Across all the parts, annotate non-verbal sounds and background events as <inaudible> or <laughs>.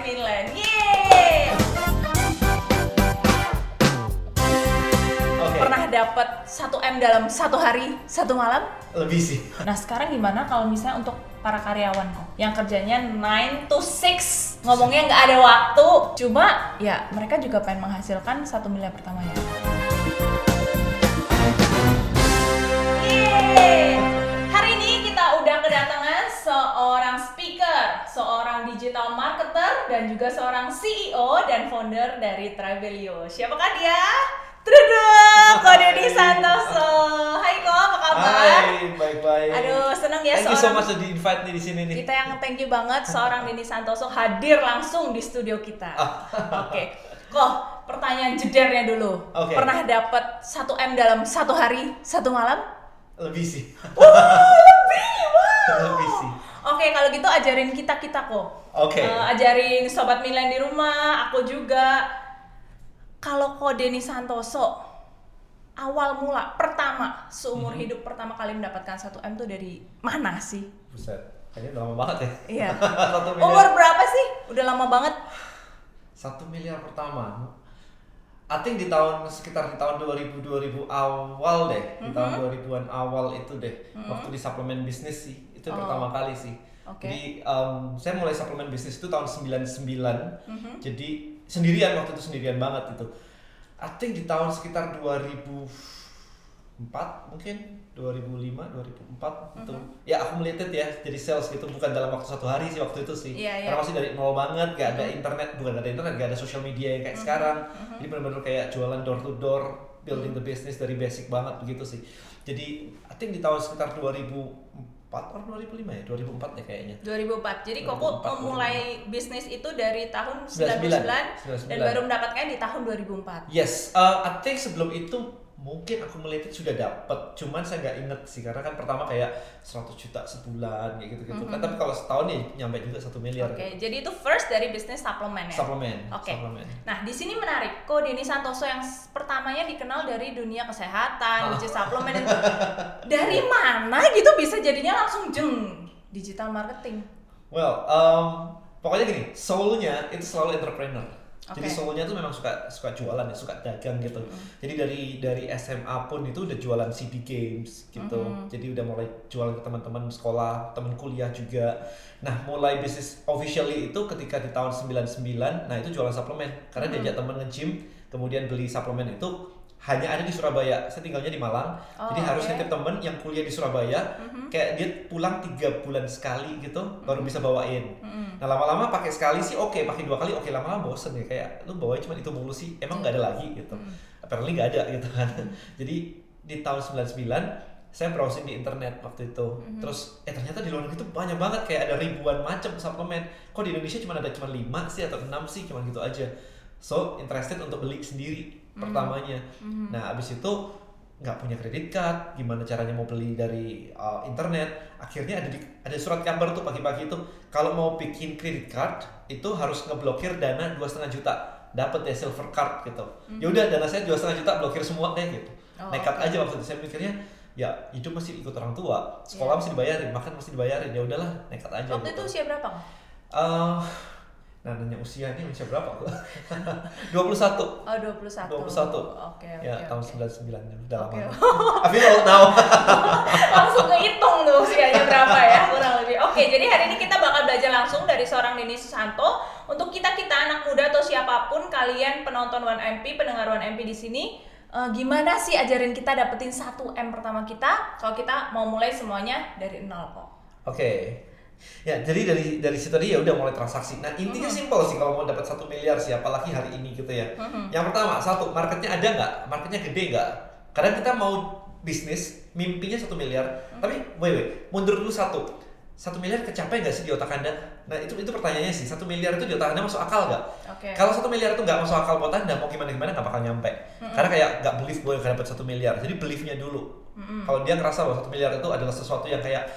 Finland. Yeay! Pernah dapat 1 M dalam satu hari, satu malam? Lebih sih. Nah sekarang gimana kalau misalnya untuk para karyawan kok yang kerjanya 9 to 6 ngomongnya nggak ada waktu cuma ya mereka juga pengen menghasilkan satu miliar pertamanya Yeay! Seorang digital marketer dan juga seorang CEO dan founder dari Travelio siapakah dia? Truduk, Ko Deddy Santoso. Hai Ko, apa kabar? Hai, baik-baik. Aduh, seneng ya Thank you so seorang much di-invite nih di sini nih. kita yang thank you banget seorang Denny Santoso hadir langsung di studio kita. Oke, kok pertanyaan jedernya dulu. Oke. Pernah dapat 1 m dalam satu hari, satu malam? Lebih sih. Wow, lebih, wow. <laughs> Lebih sih. Oke, kalau gitu ajarin kita kita kok. Oke. Eh, ajarin sobat Milan di rumah, aku juga. Kalau kok Denny Santoso awal mula pertama seumur Mhm. hidup pertama kali mendapatkan 1 m tuh dari mana sih? Buset. Kayaknya udah lama banget ya. Iya. <laughs> Satu miliar. Umur berapa sih? Udah lama banget. Satu miliar pertama. I think di tahun sekitar di tahun 2000 2000 awal deh, di Mhm. tahun 2000-an awal itu deh, waktu di suplemen bisnis sih, itu Oh. pertama kali sih. Oke. Jadi em, saya mulai suplemen bisnis itu tahun 99. Mhm. Jadi sendirian waktu itu sendirian banget itu. I think di tahun sekitar 2004 mungkin 2005 2004 itu Mhm. ya accumulated ya jadi sales gitu bukan dalam waktu satu hari sih waktu itu sih Iya, iya. karena masih dari nol banget gak ada internet bukan ada internet gak ada social media yang kayak Mhm. sekarang Mhm. jadi benar-benar kayak jualan door to door building Mhm. the business dari basic banget begitu sih jadi I think di tahun sekitar 2004 atau 2005 ya? 2004 ya kayaknya. 2004. Jadi Koko 2004, memulai bisnis itu dari tahun 99 99 dan baru mendapatkan di tahun 2004. Yes, uh, I think sebelum itu mungkin accumulated sudah dapat, cuman saya nggak inget sih karena kan pertama kayak 100 juta sebulan kayak gitu-gitu kan, Mhm. tapi kalau setahun ya nyampe juga satu miliar. Oke, jadi itu first dari bisnis suplemen ya. Suplemen. Oke. suplemen. Nah, di sini menarik. Kok Denny Santoso yang pertamanya dikenal dari dunia kesehatan, which is suplemen itu. Dari <laughs> mana gitu bisa jadinya langsung jeng digital marketing. Well, um, pokoknya gini, soulnya itu selalu entrepreneur. Jadi Oke. soulnya tuh memang suka suka jualan ya, suka dagang gitu. Jadi dari dari SMA pun itu udah jualan CD games gitu. Mhm. Jadi udah mulai jualan ke teman-teman sekolah, teman kuliah juga. Nah, mulai bisnis officially itu ketika di tahun 99, nah itu jualan suplemen. Karena Mhm. diajak teman nge-gym, kemudian beli suplemen itu hanya ada di Surabaya. Saya tinggalnya di Malang. Oh, jadi harus oke. nitip temen yang kuliah di Surabaya. Mhm. Kayak dia pulang tiga bulan sekali gitu, baru bisa bawain. Mhm. Nah lama-lama pakai sekali sih oke, pakai dua kali oke lama-lama bosen ya kayak lu bawain cuma itu mulu sih, emang nggak ada lagi gitu. Mhm. Apparently nggak ada gitu kan. <laughs> Jadi di tahun 99 saya browsing di internet waktu itu. Mhm. Terus eh ternyata di luar negeri itu banyak banget kayak ada ribuan macam suplemen. Kok di Indonesia cuma ada cuma 5 sih atau 6 sih cuma gitu aja. So interested untuk beli sendiri. Pertamanya. Mhm. Nah abis itu nggak punya kredit card, gimana caranya mau beli dari uh, internet? Akhirnya ada di, ada surat kabar tuh pagi-pagi itu kalau mau bikin kredit card itu harus ngeblokir dana dua setengah juta, dapat ya silver card gitu. Ya udah dana saya dua setengah juta blokir semua deh gitu. Oh, Nekat oke. aja waktu itu saya mikirnya ya hidup masih ikut orang tua, sekolah Iya. mesti dibayarin, makan mesti dibayarin. Ya udahlah nekat aja. Waktu itu gitu. usia berapa? Kak? Nah nanya usia ini usia berapa? <laughs> 21 Oh, 21. 21. Oke, oke. ya tahun oke. 99 udah Oke. lama. I feel old now. langsung kehitung tuh usianya berapa ya kurang lebih. Oke, jadi hari ini kita bakal belajar langsung dari seorang Denny Susanto untuk kita kita anak muda atau siapa pun kalian penonton One MP, pendengar One MP di sini. eh, gimana sih ajarin kita dapetin 1 M pertama kita kalau kita mau mulai semuanya dari nol kok. Oke. Ya, jadi dari dari situ tadi ya udah mulai transaksi. Nah, intinya Mhm. simpel sih kalau mau dapat satu miliar sih, apalagi hari ini gitu ya. Mhm. Yang pertama, satu, marketnya ada nggak? Marketnya gede nggak? Karena kita mau bisnis, mimpinya satu miliar. Mhm. Tapi, wait, wait, mundur dulu satu. Satu miliar kecapai nggak sih di otak anda? Nah, itu itu pertanyaannya sih. Satu miliar itu di otak anda masuk akal nggak? Oke. Kalau satu miliar itu nggak masuk akal buat anda, mau gimana gimana nggak bakal nyampe. Mhm. Karena kayak nggak believe gue akan dapat satu miliar. Jadi believe-nya dulu. Mhm. Kalau dia ngerasa bahwa satu miliar itu adalah sesuatu yang kayak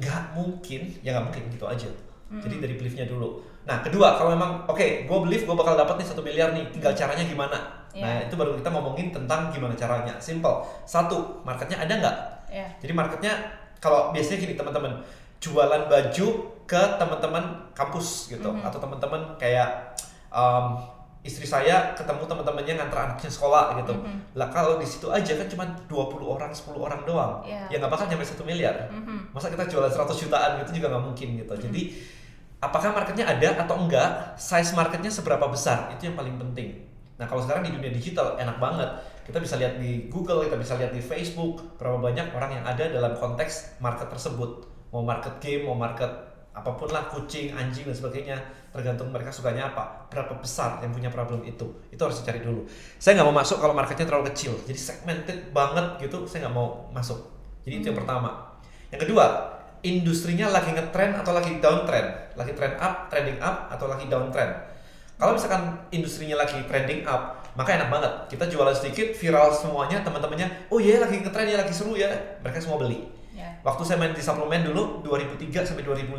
nggak mungkin, ya nggak mungkin gitu aja. Jadi dari belief-nya dulu. Nah kedua, kalau memang oke, gue believe gue bakal dapat nih satu miliar nih, tinggal caranya gimana? Nah Iya. itu baru kita ngomongin tentang gimana caranya. Simple. Satu, marketnya ada nggak? Ya. Jadi marketnya kalau biasanya gini teman-teman jualan baju ke teman-teman kampus gitu atau teman-teman kayak um, istri saya ketemu teman-temannya ngantar anaknya sekolah gitu. Lah kalau di situ aja kan cuma 20 orang, 10 orang doang. Iya. Ya nggak bakal nyampe satu miliar. Mhm. Masa kita jualan 100 jutaan gitu juga nggak mungkin gitu. Jadi apakah marketnya ada atau enggak? Size marketnya seberapa besar? Itu yang paling penting. Nah kalau sekarang di dunia digital enak banget. Kita bisa lihat di Google, kita bisa lihat di Facebook berapa banyak orang yang ada dalam konteks market tersebut. Mau market game, mau market apa pun lah kucing, anjing dan sebagainya tergantung mereka sukanya apa. Berapa besar yang punya problem itu? Itu harus dicari dulu. Saya nggak mau masuk kalau marketnya terlalu kecil. Jadi segmented banget gitu, saya nggak mau masuk. Jadi itu yang pertama. Yang kedua, industrinya lagi ngetrend atau lagi downtrend, lagi trend up, trending up atau lagi downtrend. Kalau misalkan industrinya lagi trending up, maka enak banget. Kita jualan sedikit, viral semuanya, teman-temannya, oh iya lagi ngetrend ya, lagi seru ya, mereka semua beli. Waktu saya main di suplemen dulu 2003 sampai 2005,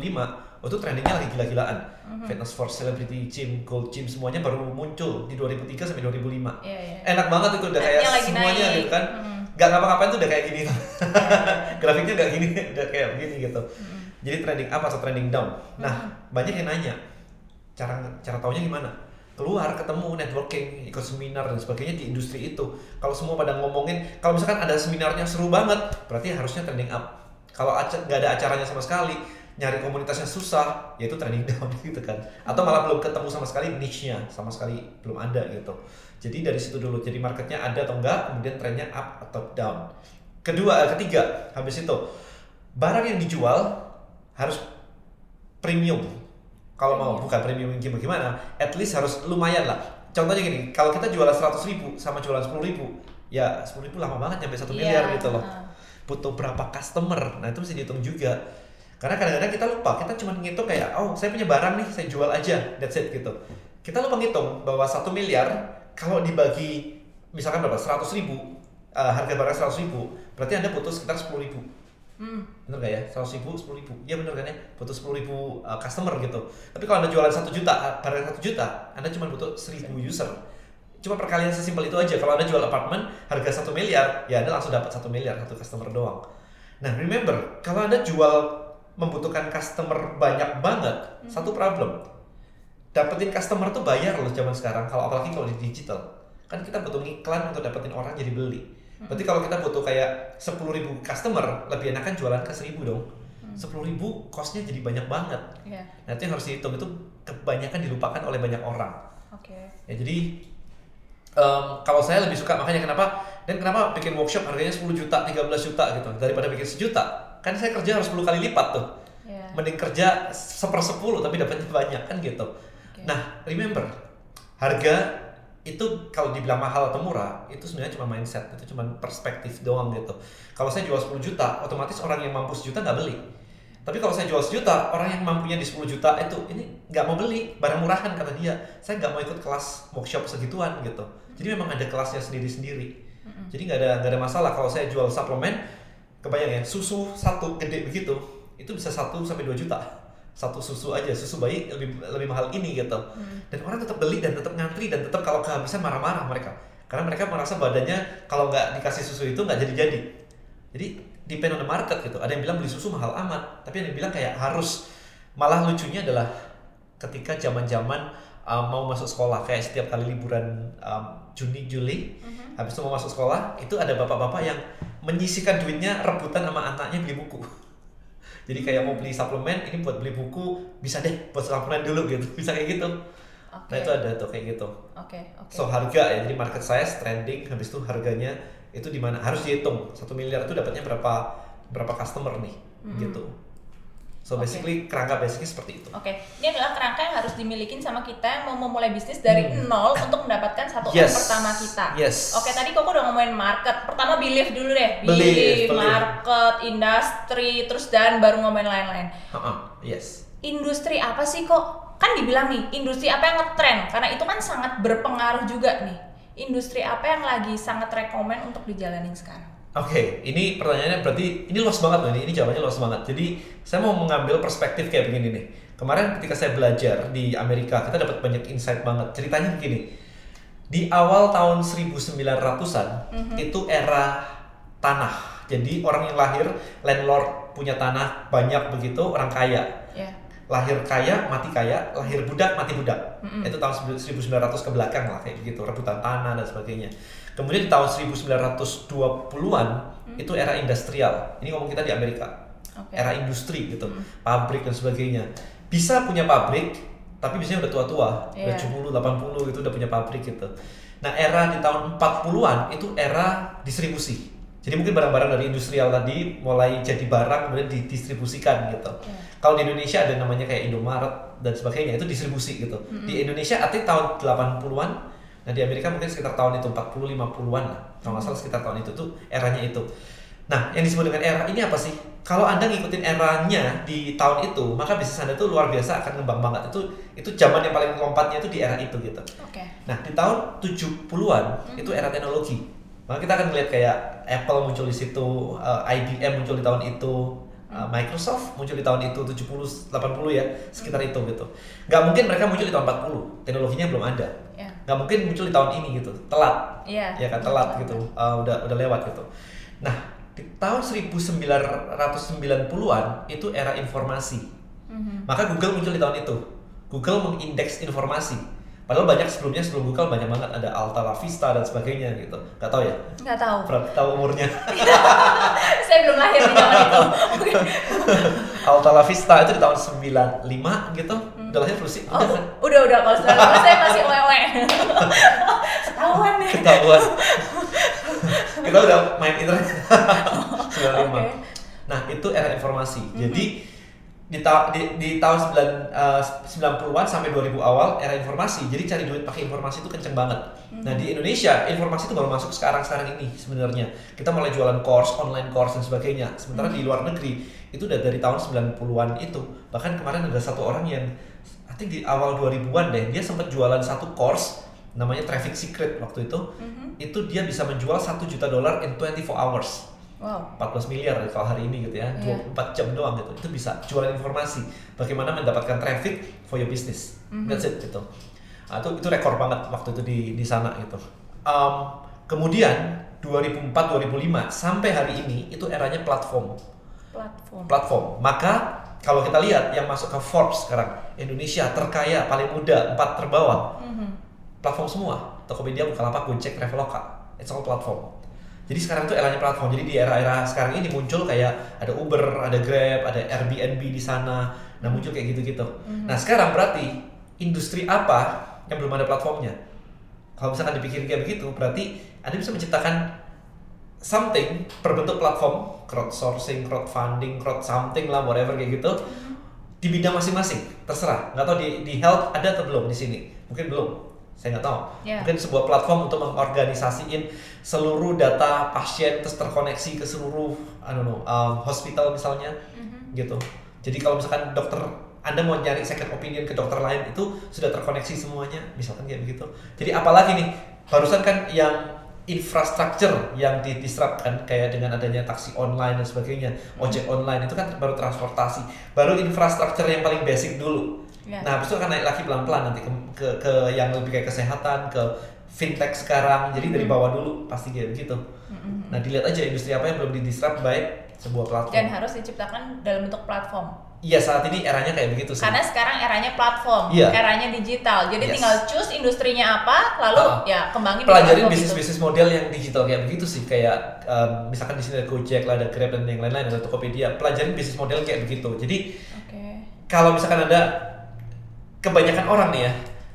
waktu trendingnya lagi gila-gilaan. Fitness for Celebrity Gym, Gold Gym semuanya baru muncul di 2003 sampai 2005. Iya, iya. Enak banget itu udah kayak semuanya naik. gitu kan. Mhm. Gak ngapa-ngapain tuh udah kayak gini. <laughs> Grafiknya gak gini, <laughs> udah kayak begini gitu. Jadi trending up atau trending down. Nah, banyak yang nanya cara cara taunya gimana? Keluar ketemu networking, ikut seminar dan sebagainya di industri itu. Kalau semua pada ngomongin, kalau misalkan ada seminarnya seru banget, berarti harusnya trending up. Kalau nggak ada acaranya sama sekali, nyari komunitasnya susah, yaitu trending down <laughs> gitu kan. Atau malah belum ketemu sama sekali niche-nya, sama sekali belum ada gitu. Jadi dari situ dulu, jadi marketnya ada atau enggak, kemudian trennya up atau down. Kedua, eh, ketiga, habis itu barang yang dijual harus premium. Kalau mau bukan premium yang gimana, at least harus lumayan lah. Contohnya gini, kalau kita jualan 100 ribu sama jualan 10 ribu, ya 10 ribu lama banget nyampe 1 miliar Iya, gitu loh. Butuh berapa customer, nah itu mesti dihitung juga. Karena kadang-kadang kita lupa, kita cuma ngitung kayak, oh saya punya barang nih, saya jual aja, that's it gitu. Kita lupa ngitung bahwa 1 miliar, kalau dibagi misalkan berapa, 100 ribu, eh, harga barang 100 ribu, berarti Anda butuh sekitar 10 ribu. Hmm. Bener gak ya? 100 ribu, 10 ribu. Iya bener kan ya? Butuh 10 ribu uh, customer gitu. Tapi kalau Anda jualan 1 juta, uh, barang 1 juta, Anda cuma butuh 1000 user. Cuma perkalian sesimpel itu aja. Kalau Anda jual apartemen, harga 1 miliar, ya Anda langsung dapat 1 miliar, satu customer doang. Nah remember, kalau Anda jual membutuhkan customer banyak banget, satu problem. Dapetin customer tuh bayar loh zaman sekarang, kalau apalagi kalau di digital. Kan kita butuh iklan untuk dapetin orang jadi beli. Berarti kalau kita butuh kayak 10.000 customer, lebih enakan jualan ke 1000 dong. 10.000 costnya jadi banyak banget. Iya. Nah itu yang harus dihitung, itu kebanyakan dilupakan oleh banyak orang. Oke. Ya jadi em, kalau saya lebih suka makanya kenapa dan kenapa bikin workshop harganya 10 juta, 13 juta gitu daripada bikin sejuta. Kan saya kerja harus 10 kali lipat tuh. Iya. Mending kerja sepersepuluh tapi dapatnya banyak kan gitu. Oke. Nah, remember harga itu kalau dibilang mahal atau murah itu sebenarnya cuma mindset itu cuma perspektif doang gitu kalau saya jual 10 juta otomatis orang yang mampu sejuta nggak beli tapi kalau saya jual sejuta orang yang mampunya di 10 juta itu ini nggak mau beli barang murahan kata dia. Saya nggak mau ikut kelas workshop segituan gitu. Jadi memang ada kelasnya sendiri-sendiri. Jadi nggak ada nggak ada masalah kalau saya jual suplemen kebayang ya susu satu gede begitu itu bisa 1 sampai 2 juta. Satu susu aja susu bayi lebih lebih mahal ini gitu. Dan orang tetap beli dan tetap ngantri dan tetap kalau kehabisan marah-marah mereka. Karena mereka merasa badannya kalau nggak dikasih susu itu nggak jadi-jadi. Jadi depend on the market gitu ada yang bilang beli susu mahal amat tapi ada yang bilang kayak harus malah lucunya adalah ketika zaman-zaman um, mau masuk sekolah kayak setiap kali liburan um, Juni Juli habis itu mau masuk sekolah itu ada bapak-bapak yang menyisikan duitnya rebutan sama anaknya beli buku <laughs> jadi kayak mau beli suplemen ini buat beli buku bisa deh buat suplemen dulu gitu <laughs> bisa kayak gitu Oke. nah itu ada tuh kayak gitu Oke. Oke. so harga ya jadi market size trending habis itu harganya itu di mana harus dihitung satu miliar itu dapatnya berapa berapa customer nih gitu so basically kerangka basicnya seperti itu Oke, ini adalah kerangka yang harus dimiliki sama kita yang mau memulai bisnis dari nol untuk mendapatkan satu Hmm. Yes. Pertama kita. Yes. Oke, tadi Koko udah ngomongin market. Pertama belief dulu deh. Belief, belief. market, industri, terus dan baru ngomongin lain-lain. Heeh, yes Industri apa sih kok? Kan dibilang nih, industri apa yang ngetren? Karena itu kan sangat berpengaruh juga nih. Industri apa yang lagi sangat rekomen untuk dijalanin sekarang? Oke, ini pertanyaannya berarti ini luas banget loh ini, ini jawabannya luas banget. Jadi saya mau mengambil perspektif kayak begini nih. Kemarin ketika saya belajar di Amerika, kita dapat banyak insight banget. Ceritanya begini, di awal tahun 1900-an itu era tanah. Jadi orang yang lahir landlord punya tanah banyak begitu orang kaya. Lahir kaya, mati kaya, lahir budak, mati budak. Mm-mm. Itu tahun 1900 ke belakang lah kayak begitu, rebutan tanah dan sebagainya. Kemudian di tahun 1920-an itu era industrial. Ini ngomong kita di Amerika. Oke. Era industri gitu, pabrik dan sebagainya. Bisa punya pabrik, tapi biasanya udah tua-tua, udah Iya. 70, 80 gitu udah punya pabrik gitu. Nah, era di tahun 40-an itu era distribusi. Jadi mungkin barang-barang dari industrial tadi mulai jadi barang kemudian didistribusikan gitu. Iya. Kalau di Indonesia ada namanya kayak Indomaret dan sebagainya itu distribusi gitu. Di Indonesia artinya tahun 80-an, nah di Amerika mungkin sekitar tahun itu 40 50-an lah. Kalau nggak salah sekitar tahun itu tuh eranya itu. Nah, yang disebut dengan era ini apa sih? Kalau Anda ngikutin eranya di tahun itu, maka bisnis Anda tuh luar biasa akan ngembang banget. Itu itu zaman yang paling lompatnya itu di era itu gitu. Oke. Nah, di tahun 70-an itu era teknologi. Maka kita akan melihat kayak Apple muncul di situ, eh, IBM muncul di tahun itu, eh, Microsoft muncul di tahun itu 70 80 ya, sekitar itu gitu. Nggak mungkin mereka muncul di tahun 40, teknologinya belum ada. Ya. Nggak mungkin muncul di tahun ini gitu, telat. Iya. Ya kan telat gitu, eh, udah udah lewat gitu. Nah, di tahun 1990-an itu era informasi. Mhm. Maka Google muncul di tahun itu. Google mengindeks informasi. Padahal banyak sebelumnya sebelum Google banyak banget ada Alta La Vista dan sebagainya gitu. Gak tahu ya? Nggak tahu. Berapa tahu umurnya? <laughs> Saya belum lahir di zaman itu. <laughs> Alta La Vista itu di tahun 95 gitu. Udah lahir belum sih? Oh, Udah kan? udah udah kalau sekarang saya masih owe <laughs> Ketahuan deh. Ketahuan. Kita udah main internet. 95. Oke. Nah, itu era informasi. Jadi di, ta- di, di tahun 9, eh, 90-an sampai 2000 awal era informasi. Jadi cari duit pakai informasi itu kenceng banget. Nah, di Indonesia informasi itu baru masuk sekarang-sekarang ini sebenarnya. Kita mulai jualan course, online course dan sebagainya. Sementara di luar negeri itu udah dari tahun 90-an itu. Bahkan kemarin ada satu orang yang I think di awal 2000-an deh, dia sempat jualan satu course namanya Traffic Secret waktu itu. Mhm. Itu dia bisa menjual 1 juta dolar in 24 hours. Wow. 14 miliar kalau hari ini gitu ya, Iya. 24 jam doang gitu. Itu bisa jualan informasi bagaimana mendapatkan traffic for your business. Mhm. That's it gitu. Ah, itu itu rekor banget waktu itu di di sana gitu. Um, kemudian 2004 2005 sampai hari ini itu eranya platform. Platform. Platform. Maka kalau kita lihat yang masuk ke Forbes sekarang Indonesia terkaya paling muda empat terbawah Mhm. platform semua Tokopedia, Bukalapak, Gojek, Traveloka it's all platform jadi sekarang itu eranya platform. Jadi di era-era sekarang ini muncul kayak ada Uber, ada Grab, ada Airbnb di sana. Nah muncul kayak gitu-gitu. Nah sekarang berarti industri apa yang belum ada platformnya? Kalau misalkan dipikir kayak begitu berarti Anda bisa menciptakan something berbentuk platform crowdsourcing, crowdfunding, crowd something lah whatever kayak gitu di bidang masing-masing. Terserah. Nggak tahu di di health ada atau belum di sini. Mungkin belum saya nggak tahu. Ya. mungkin sebuah platform untuk mengorganisasiin seluruh data pasien terus terkoneksi ke seluruh I don't know um, hospital misalnya Mhm. gitu. Jadi kalau misalkan dokter anda mau nyari second opinion ke dokter lain itu sudah terkoneksi semuanya misalkan kayak begitu. Jadi apalagi nih barusan kan yang infrastruktur yang didisrupkan kayak dengan adanya taksi online dan sebagainya ojek online itu kan baru transportasi. Baru infrastruktur yang paling basic dulu Ya. nah habis itu akan naik lagi pelan-pelan nanti ke, ke, ke yang lebih kayak kesehatan ke fintech sekarang jadi dari bawah dulu pasti kayak begitu Mhm. nah dilihat aja industri apa yang belum didisrupt by sebuah platform Dan harus diciptakan dalam bentuk platform. Iya saat ini eranya kayak begitu sih. Karena sekarang eranya platform, Iya. eranya digital. Jadi Yes. tinggal choose industrinya apa, lalu Ah. ya kembangin pelajarin bisnis itu. bisnis model yang digital kayak begitu sih kayak em, misalkan di sini ada Gojek lah ada Grab dan yang lain-lain ada Tokopedia pelajarin bisnis model kayak begitu jadi Oke. kalau misalkan ada kebanyakan orang nih ya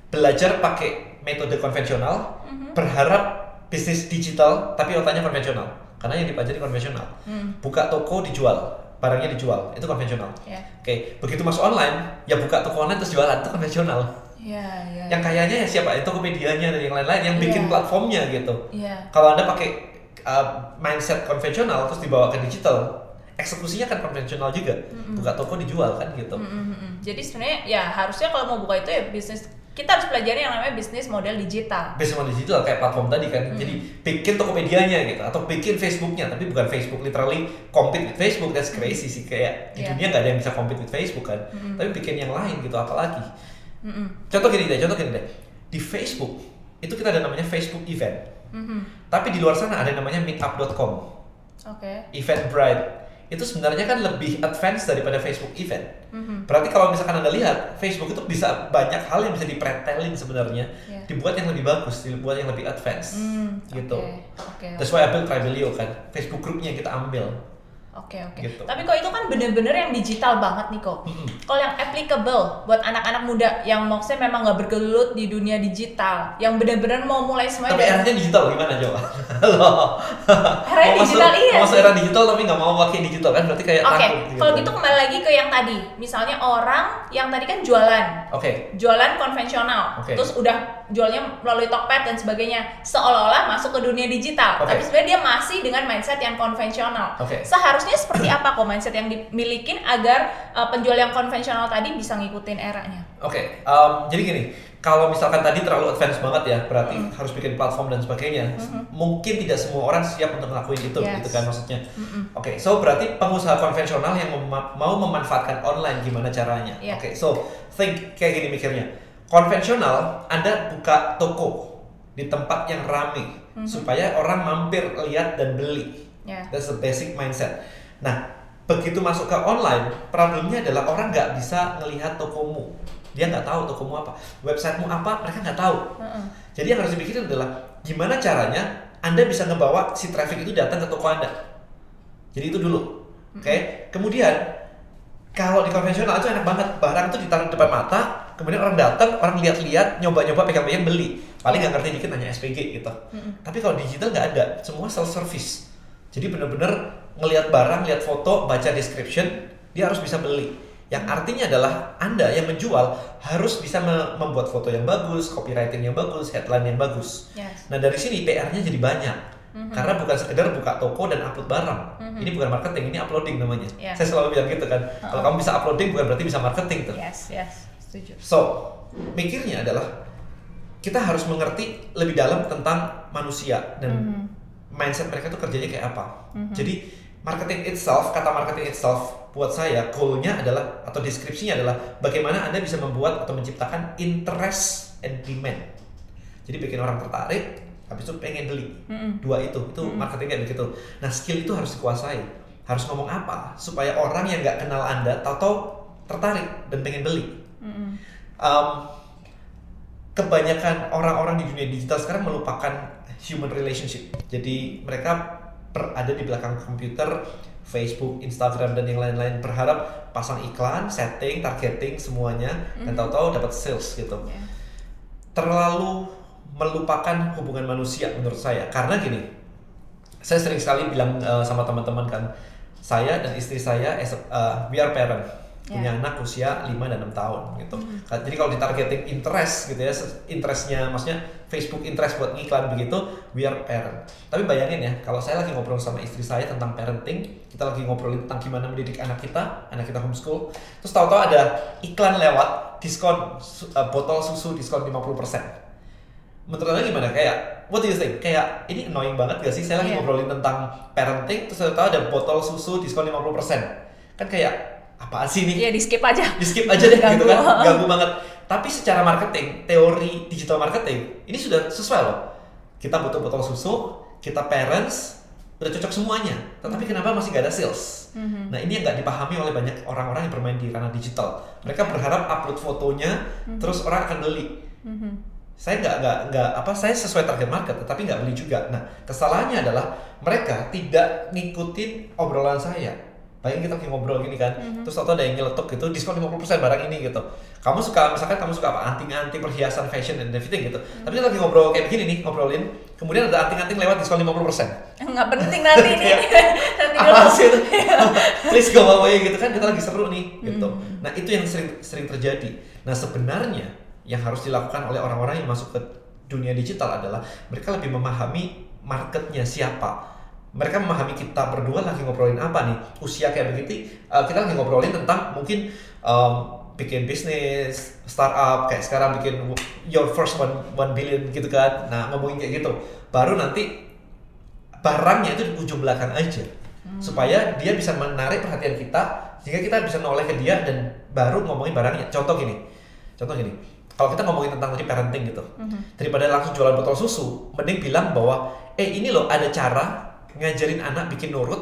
belajar pakai metode konvensional Mhm. berharap bisnis digital tapi otaknya konvensional karena yang dipelajari konvensional Hmm. buka toko dijual barangnya dijual itu konvensional Ya. oke begitu masuk online ya buka toko online terus jualan itu konvensional Ya, ya. yang kayaknya ya siapa itu Tokopedia-nya dan yang lain-lain yang bikin Iya. platformnya gitu Iya. kalau anda pakai uh, mindset konvensional terus dibawa ke digital eksekusinya kan konvensional juga buka toko dijual kan gitu Mm, mm, mm. Jadi sebenarnya ya harusnya kalau mau buka itu ya bisnis kita harus pelajari yang namanya bisnis model digital. based on digital kayak platform tadi kan Hmm. jadi bikin Tokopedia-nya gitu atau bikin Facebooknya tapi bukan Facebook literally compete with Facebook that's crazy sih kayak di Iya. dunia nggak ada yang bisa compete with Facebook kan Mm-mm. tapi bikin yang lain gitu apalagi Mm-mm. contoh gini deh contoh gini deh di Facebook itu kita ada namanya Facebook event Mhm. tapi di luar sana ada namanya meetup.com Oke. Eventbrite itu sebenarnya kan lebih advance daripada Facebook event. Mhm. Berarti kalau misalkan Anda lihat, Facebook itu bisa banyak hal yang bisa dipretelin sebenarnya, Iya. dibuat yang lebih bagus, dibuat yang lebih advance. Hmm, gitu. Oke. Oke. That's why I built Tribelio kan, Facebook grupnya yang kita ambil. Oke oke. Gitu. Tapi kok itu kan bener-bener yang digital banget nih kok. Mm-mm. Kalau yang applicable buat anak-anak muda yang maksudnya memang nggak bergelut di dunia digital, yang bener-bener mau mulai semuanya Tapi eranya digital gimana coba? <laughs> Mau masuk- digital, iya mau Masuk era digital tapi nggak mau pakai digital kan berarti kayak Oke, takut kalau gitu kembali lagi ke yang tadi. Misalnya orang yang tadi kan jualan, Oke. jualan konvensional, Oke. terus udah jualnya melalui Tokped dan sebagainya, seolah-olah masuk ke dunia digital. Oke. Tapi sebenarnya dia masih dengan mindset yang konvensional. Oke. Seharusnya seperti apa kok mindset yang dimilikin agar uh, penjual yang konvensional tadi bisa ngikutin eranya? Oke, em, jadi gini, kalau misalkan tadi terlalu advance banget ya, berarti Mm. harus bikin platform dan sebagainya. Mhm. Mungkin tidak semua orang siap untuk ngelakuin itu, Yes. gitu kan maksudnya. Mm-mm. Oke, so berarti pengusaha konvensional yang mema- mau memanfaatkan online gimana caranya? Iya. Oke, so think kayak gini mikirnya. Konvensional, Anda buka toko di tempat yang rame Mhm. supaya orang mampir lihat dan beli. Ya. That's the basic mindset. Nah, begitu masuk ke online, problemnya adalah orang nggak bisa ngelihat tokomu. Dia nggak tahu tokomu apa, websitemu apa, mereka nggak tahu. Heeh. Jadi yang harus dipikirin adalah gimana caranya Anda bisa ngebawa si traffic itu datang ke toko Anda. Jadi itu dulu. Oke. Kemudian kalau di konvensional itu enak banget, barang itu ditaruh di depan mata, kemudian orang datang, orang lihat-lihat, nyoba-nyoba, pegang-pegang beli. Paling nggak ngerti dikit nanya SPG gitu. Mm-mm. Tapi kalau digital nggak ada, semua self service. Jadi bener-bener ngelihat barang, lihat foto, baca description, dia harus bisa beli. Yang artinya adalah Anda yang menjual harus bisa me- membuat foto yang bagus, copywriting yang bagus, headline yang bagus. Yes. Nah dari sini PR-nya jadi banyak. Mhm. Karena bukan sekedar buka toko dan upload barang. Mhm. Ini bukan marketing, ini uploading namanya. Yeah. Saya selalu bilang gitu kan. Kalau Uh-uh. kamu bisa uploading bukan berarti bisa marketing tuh. Yes, yes, setuju. So, mikirnya adalah kita harus mengerti lebih dalam tentang manusia dan Mhm. mindset mereka tuh kerjanya kayak apa. Mhm. Jadi marketing itself, kata marketing itself buat saya goalnya adalah atau deskripsinya adalah bagaimana anda bisa membuat atau menciptakan interest and demand. Jadi bikin orang tertarik, habis itu pengen beli. Mm-mm. Dua itu, itu Mhm. marketing kayak begitu. Nah skill itu harus dikuasai. Harus ngomong apa supaya orang yang nggak kenal anda tahu tertarik dan pengen beli. Mm-mm. Um, kebanyakan orang-orang di dunia digital sekarang melupakan human relationship. Jadi mereka berada di belakang komputer, Facebook, Instagram dan yang lain-lain berharap pasang iklan, setting, targeting semuanya dan Mhm. tahu-tahu dapat sales gitu. Ya. Terlalu melupakan hubungan manusia menurut saya. Karena gini, saya sering sekali bilang uh, sama teman-teman kan, saya dan istri saya as uh, we are parent Ya. punya anak usia 5 dan 6 tahun gitu. Hmm. Jadi kalau ditargeting interest gitu ya, interestnya maksudnya Facebook interest buat ngiklan begitu, we are parent. Tapi bayangin ya, kalau saya lagi ngobrol sama istri saya tentang parenting, kita lagi ngobrolin tentang gimana mendidik anak kita, anak kita homeschool, terus tahu-tahu ada iklan lewat diskon uh, botol susu diskon 50%. Menurut Anda gimana? Kayak, what do you think? Kayak, ini annoying banget gak sih? Saya lagi Iya. ngobrolin tentang parenting, terus tahu ada botol susu diskon 50%. Kan kayak, apaan sih ini? Iya, di skip aja. di skip aja deh gitu kan. Ganggu. Banget. Tapi secara marketing teori digital marketing ini sudah sesuai loh. Kita butuh botol susu kita parents udah cocok semuanya. Tetapi kenapa masih gak ada sales? Mhm. nah ini yang nggak dipahami oleh banyak orang-orang yang bermain di ranah digital. Mereka berharap upload fotonya terus orang akan beli. Mhm. saya nggak nggak nggak apa saya sesuai target market tetapi nggak beli juga. Nah kesalahannya adalah mereka tidak ngikutin obrolan saya Bayangin kita lagi ngobrol gini kan, Mhm. terus atau ada yang nyeletuk gitu, diskon 50% barang ini gitu. Kamu suka, misalkan kamu suka apa? Anting-anting, perhiasan, fashion, dan everything gitu. Mhm. Tapi kita lagi ngobrol kayak begini nih, ngobrolin, kemudian ada anting-anting lewat diskon 50%. Nggak penting nanti <laughs> nih. Iya. nanti Apa sih itu? <laughs> <laughs> Please go away gitu kan, kita lagi seru nih gitu. Mhm. Nah itu yang sering sering terjadi. Nah sebenarnya yang harus dilakukan oleh orang-orang yang masuk ke dunia digital adalah mereka lebih memahami marketnya siapa. Mereka memahami kita berdua lagi ngobrolin apa nih usia kayak begitu. uh, kita lagi ngobrolin tentang mungkin um, bikin bisnis startup kayak sekarang bikin your first one, one billion gitu kan. Nah ngomongin kayak gitu. Baru nanti barangnya itu di ujung belakang aja supaya dia bisa menarik perhatian kita sehingga kita bisa noleh ke dia dan baru ngomongin barangnya contoh gini contoh gini kalau kita ngomongin tentang tadi parenting gitu Mhm. daripada langsung jualan botol susu mending bilang bahwa eh ini loh ada cara ngajarin anak bikin nurut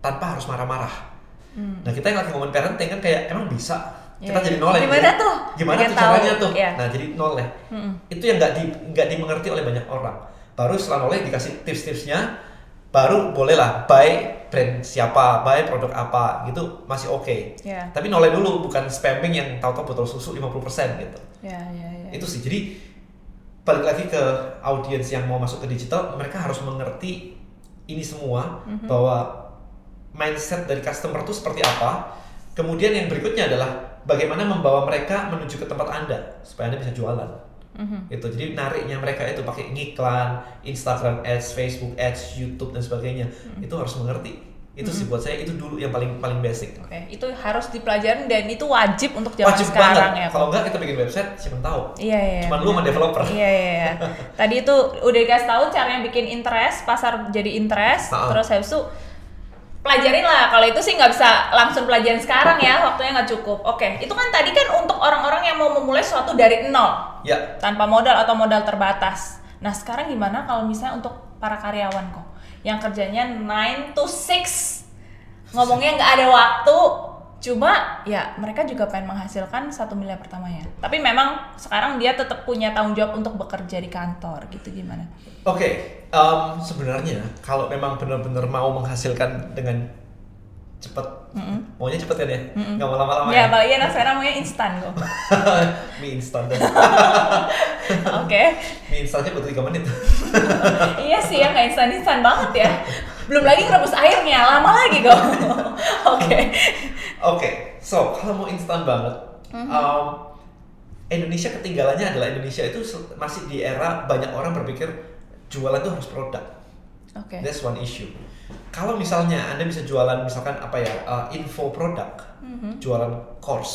tanpa harus marah-marah Nah kita yang lagi ngomongin parenting kan kayak emang bisa Iya, kita iya. jadi noleh. Gimana tuh? Gimana tuh caranya tahu. tuh? Iya. Nah jadi noleh. Mm-mm. Itu yang nggak di nggak dimengerti oleh banyak orang. Baru setelah noleh dikasih tips-tipsnya, baru bolehlah buy brand siapa, buy produk apa gitu masih oke. Iya. Tapi noleh dulu bukan spamming yang tahu-tahu botol susu 50% gitu. Ya, ya, ya. Itu sih. Jadi balik lagi ke audiens yang mau masuk ke digital, mereka harus mengerti ini semua Mhm. bahwa mindset dari customer itu seperti apa. Kemudian yang berikutnya adalah bagaimana membawa mereka menuju ke tempat Anda supaya Anda bisa jualan. Mhm. Itu jadi nariknya mereka itu pakai ngiklan, Instagram ads, Facebook ads, YouTube dan sebagainya. Mhm. Itu harus mengerti. Itu sih buat saya itu dulu yang paling paling basic. Oke, itu harus dipelajarin dan itu wajib untuk zaman Wajib sekarang banget. ya. Kalau enggak kita bikin website siapa tahu. Iya, iya. Cuman lu sama developer. Iya, iya, iya. <laughs> Tadi itu udah dikasih tahu caranya bikin interest, pasar jadi interest, Ha-ha. terus habis itu pelajarin lah. Kalau itu sih nggak bisa langsung pelajarin sekarang ya, waktunya nggak cukup. Oke, itu kan tadi kan untuk orang-orang yang mau memulai sesuatu dari nol, Ya, tanpa modal atau modal terbatas. Nah, sekarang gimana kalau misalnya untuk para karyawan kok, yang kerjanya 9 to 6, ngomongnya nggak ada waktu, cuma ya mereka juga pengen menghasilkan satu miliar pertamanya. Tapi memang sekarang dia tetap punya tanggung jawab untuk bekerja di kantor, gitu gimana? Oke, em, sebenarnya kalau memang benar-benar mau menghasilkan dengan cepat, maunya cepet kan ya, nggak mau lama-lama ya, ya. apalagi anak sekarang maunya instan kok. <laughs> Mie instan <laughs> Oke, mie instannya butuh 3 menit. <laughs> iya sih ya nggak instan instan banget ya. Belum lagi rebus airnya, lama lagi kok. Oke. Oke, so kalau mau instan banget, em, Indonesia ketinggalannya adalah Indonesia itu masih di era banyak orang berpikir jualan itu harus produk. Oke. That's one issue. Kalau misalnya Anda bisa jualan misalkan apa ya uh, info produk, Mhm. jualan course,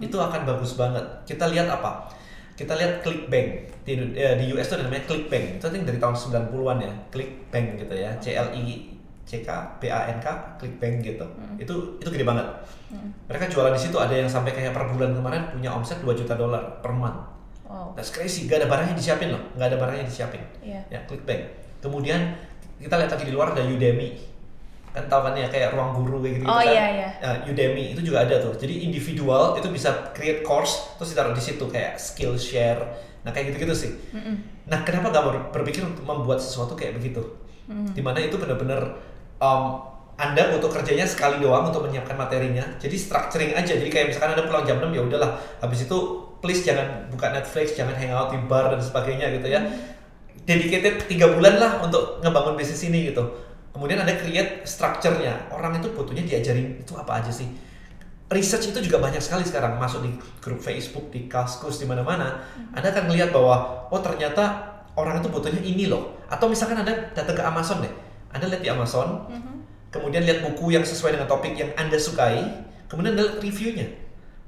itu akan bagus banget. Kita lihat apa? Kita lihat Clickbank di, eh, di US itu ada namanya Clickbank. Itu think dari tahun 90-an ya, Clickbank gitu ya, C L I C K B A N K Clickbank gitu. Itu itu gede banget. Mereka jualan di situ ada yang sampai kayak per bulan kemarin punya omset 2 juta dolar per month. Wow. That's crazy, gak ada barangnya disiapin loh, gak ada barangnya disiapin Iya. ya Clickbank. Kemudian kita lihat lagi di luar ada Udemy, kan tahu kan ya kayak ruang guru kayak gitu, Oh, kan. iya, iya. Nah, Udemy itu juga ada tuh. Jadi individual itu bisa create course terus ditaruh di situ kayak skill share. Nah kayak gitu-gitu sih. Mm-mm. Nah kenapa gak ber- berpikir untuk membuat sesuatu kayak begitu? Mm. Di mana itu benar-benar um, anda butuh kerjanya sekali doang untuk menyiapkan materinya. Jadi structuring aja. Jadi kayak misalkan anda pulang jam 6 ya udahlah. Habis itu please jangan buka Netflix, jangan hangout di bar dan sebagainya gitu ya. Dedicated tiga bulan lah untuk ngebangun bisnis ini gitu. Kemudian anda create structure-nya. Orang itu butuhnya diajarin itu apa aja sih. Research itu juga banyak sekali sekarang masuk di grup Facebook, di Kaskus, di mana-mana. Anda akan melihat bahwa oh ternyata orang itu butuhnya ini loh. Atau misalkan Anda datang ke Amazon deh. Anda lihat di Amazon, Mhm. kemudian lihat buku yang sesuai dengan topik yang Anda sukai, kemudian Anda lihat reviewnya.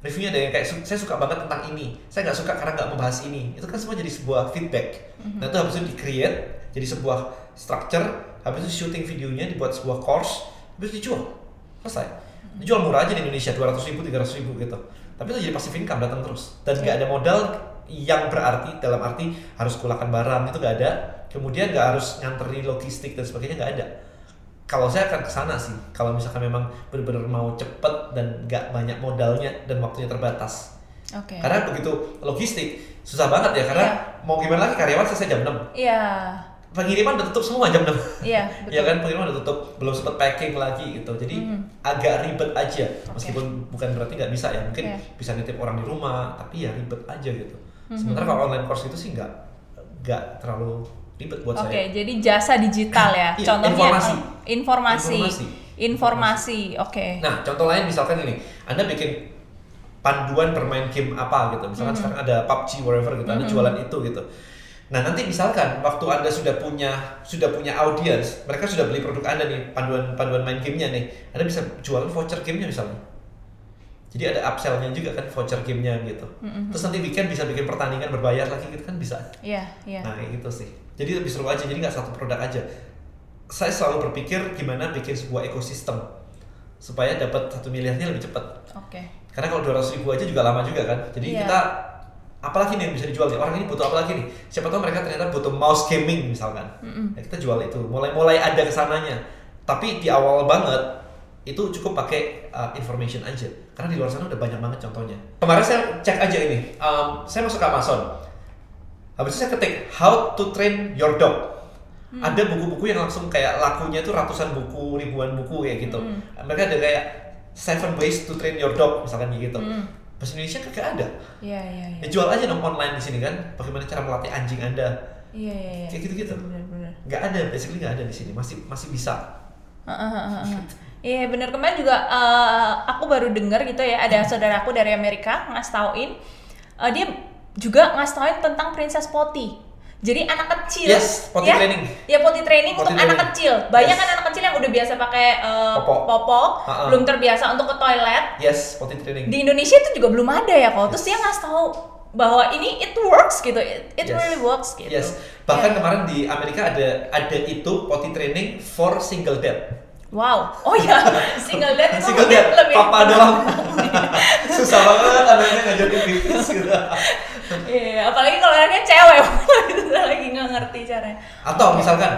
Reviewnya ada yang kayak, "Su- saya suka banget tentang ini, saya nggak suka karena nggak membahas ini. Itu kan semua jadi sebuah feedback. Nah itu habis itu di-create, jadi sebuah structure, habis itu syuting videonya, dibuat sebuah course, habis itu dijual. Selesai. Dijual murah aja di Indonesia, 200 ribu, 300 ribu gitu. Tapi itu jadi passive income datang terus. Dan nggak ada modal yang berarti, dalam arti harus kulakan barang, itu nggak ada. Kemudian nggak harus nganteri logistik dan sebagainya, nggak ada kalau saya akan ke sana sih kalau misalkan memang benar-benar mau cepet dan nggak banyak modalnya dan waktunya terbatas Oke. karena begitu logistik susah banget ya karena Iya. mau gimana lagi karyawan selesai jam 6 Iya. pengiriman udah tutup semua jam 6 <laughs> Iya, betul. ya kan pengiriman udah tutup belum sempat packing lagi gitu jadi Mhm. agak ribet aja Oke. meskipun bukan berarti nggak bisa ya mungkin Iya. bisa nitip orang di rumah tapi ya ribet aja gitu Mhm. sementara kalau online course itu sih nggak nggak terlalu ribet buat Oke, saya jadi jasa digital ya. <clears throat> Iya, Contohnya informasi. informasi. Informasi. Informasi. Oke. Nah, contoh lain misalkan ini, Anda bikin panduan bermain game apa gitu. Misalkan Mm-hmm. sekarang ada PUBG whatever gitu, Anda jualan itu gitu. Nah, nanti misalkan waktu Anda sudah punya sudah punya audience, mereka sudah beli produk Anda nih, panduan panduan main gamenya nih. Anda bisa jualan voucher gamenya misalnya. Jadi ada upsell-nya juga kan voucher gamenya gitu. Mm-hmm. Terus nanti weekend bisa bikin pertandingan berbayar lagi gitu kan bisa. Iya, iya. Nah kayak gitu sih. Jadi lebih seru aja. Jadi nggak satu produk aja. Saya selalu berpikir gimana bikin sebuah ekosistem supaya dapat satu miliarnya lebih cepat. Oke. Karena kalau 200 ribu aja juga lama juga kan. Jadi Iya. kita apalagi nih yang bisa dijual nih? Orang ini butuh apa lagi nih? Siapa tahu mereka ternyata butuh mouse gaming misalkan. Mm-mm. Ya, kita jual itu. Mulai-mulai ada ke sananya. Tapi di awal banget itu cukup pakai uh, information aja karena di luar sana udah banyak banget contohnya kemarin saya cek aja ini um, saya masuk ke Amazon habis itu saya ketik how to train your dog. Ada buku-buku yang langsung kayak lakunya itu ratusan buku ribuan buku kayak gitu. Mereka ada kayak seven ways to train your dog misalkan gitu. Hmm. bahasa Indonesia kagak ada. Iya, iya, iya. ya jual aja dong online di sini kan bagaimana cara melatih anjing anda? Iya, iya, iya. kayak gitu-gitu. Benar, benar. nggak ada basically nggak ada di sini. Masih masih bisa. Iya bener kemarin juga eh, aku baru dengar gitu ya ada saudaraku dari Amerika ngasih tauin eh, dia juga ngasih tauin tentang Princess Potty. Jadi anak kecil Yes, potty ya, training. Ya potty training Potty untuk anak training. kecil. Banyak Yes. kan anak kecil yang udah biasa pakai eh, Popok. popok, Ha-ha. belum terbiasa untuk ke toilet. yes potty training Di Indonesia itu juga belum ada ya kok. Terus dia ngasih tahu bahwa ini it works gitu. It, it Yes. really works gitu. yes bahkan Ya. kemarin di Amerika ada ada itu potty training for single dad Wow. Oh ya, single dad itu single dad. lebih papa doang. <laughs> Susah banget anaknya ngajarin pipis gitu. Iya, apalagi kalau anaknya cewek, kita <laughs> lagi nggak ngerti caranya. atau misalkan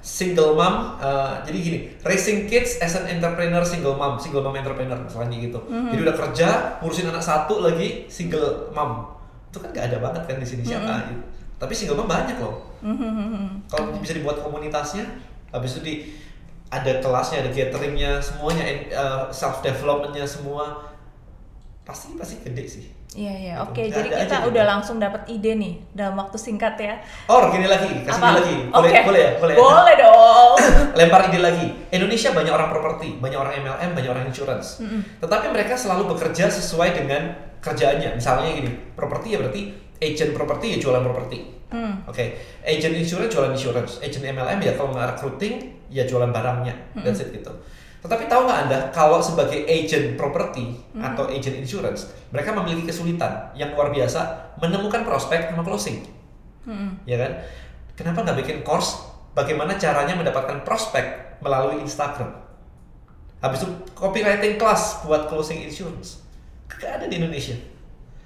single mom uh, jadi gini raising kids as an entrepreneur single mom single mom entrepreneur misalnya gitu. Mhm. jadi udah kerja ngurusin anak satu lagi single mom. Itu kan gak ada banget kan di sini siapa Mhm. gitu. Tapi single mom banyak loh. Kalau bisa dibuat komunitasnya habis itu di ada kelasnya ada gatheringnya semuanya self developmentnya semua pasti pasti gede sih Iya iya, Gitu. oke. Nggak Jadi kita aja udah gitu. langsung dapat ide nih dalam waktu singkat ya. or gini lagi kasih Apa? ide lagi boleh Oke. boleh ya boleh ya? Boleh dong. <coughs> lempar ide lagi. Indonesia banyak orang properti, banyak orang MLM, banyak orang insurance. Tetapi mereka selalu bekerja sesuai dengan kerjaannya. Misalnya gini, properti ya berarti agent properti ya jualan properti. Hmm. Oke, agent insurance jualan insurance, agent MLM ya kalau nggak recruiting ya jualan barangnya. That's it gitu. Tetapi tahu nggak anda kalau sebagai agent properti atau agent insurance mereka memiliki kesulitan yang luar biasa menemukan prospek sama closing Hmm. ya kan? Kenapa nggak bikin course bagaimana caranya mendapatkan prospek melalui Instagram? Habis itu copywriting class buat closing insurance. Gak ada di Indonesia.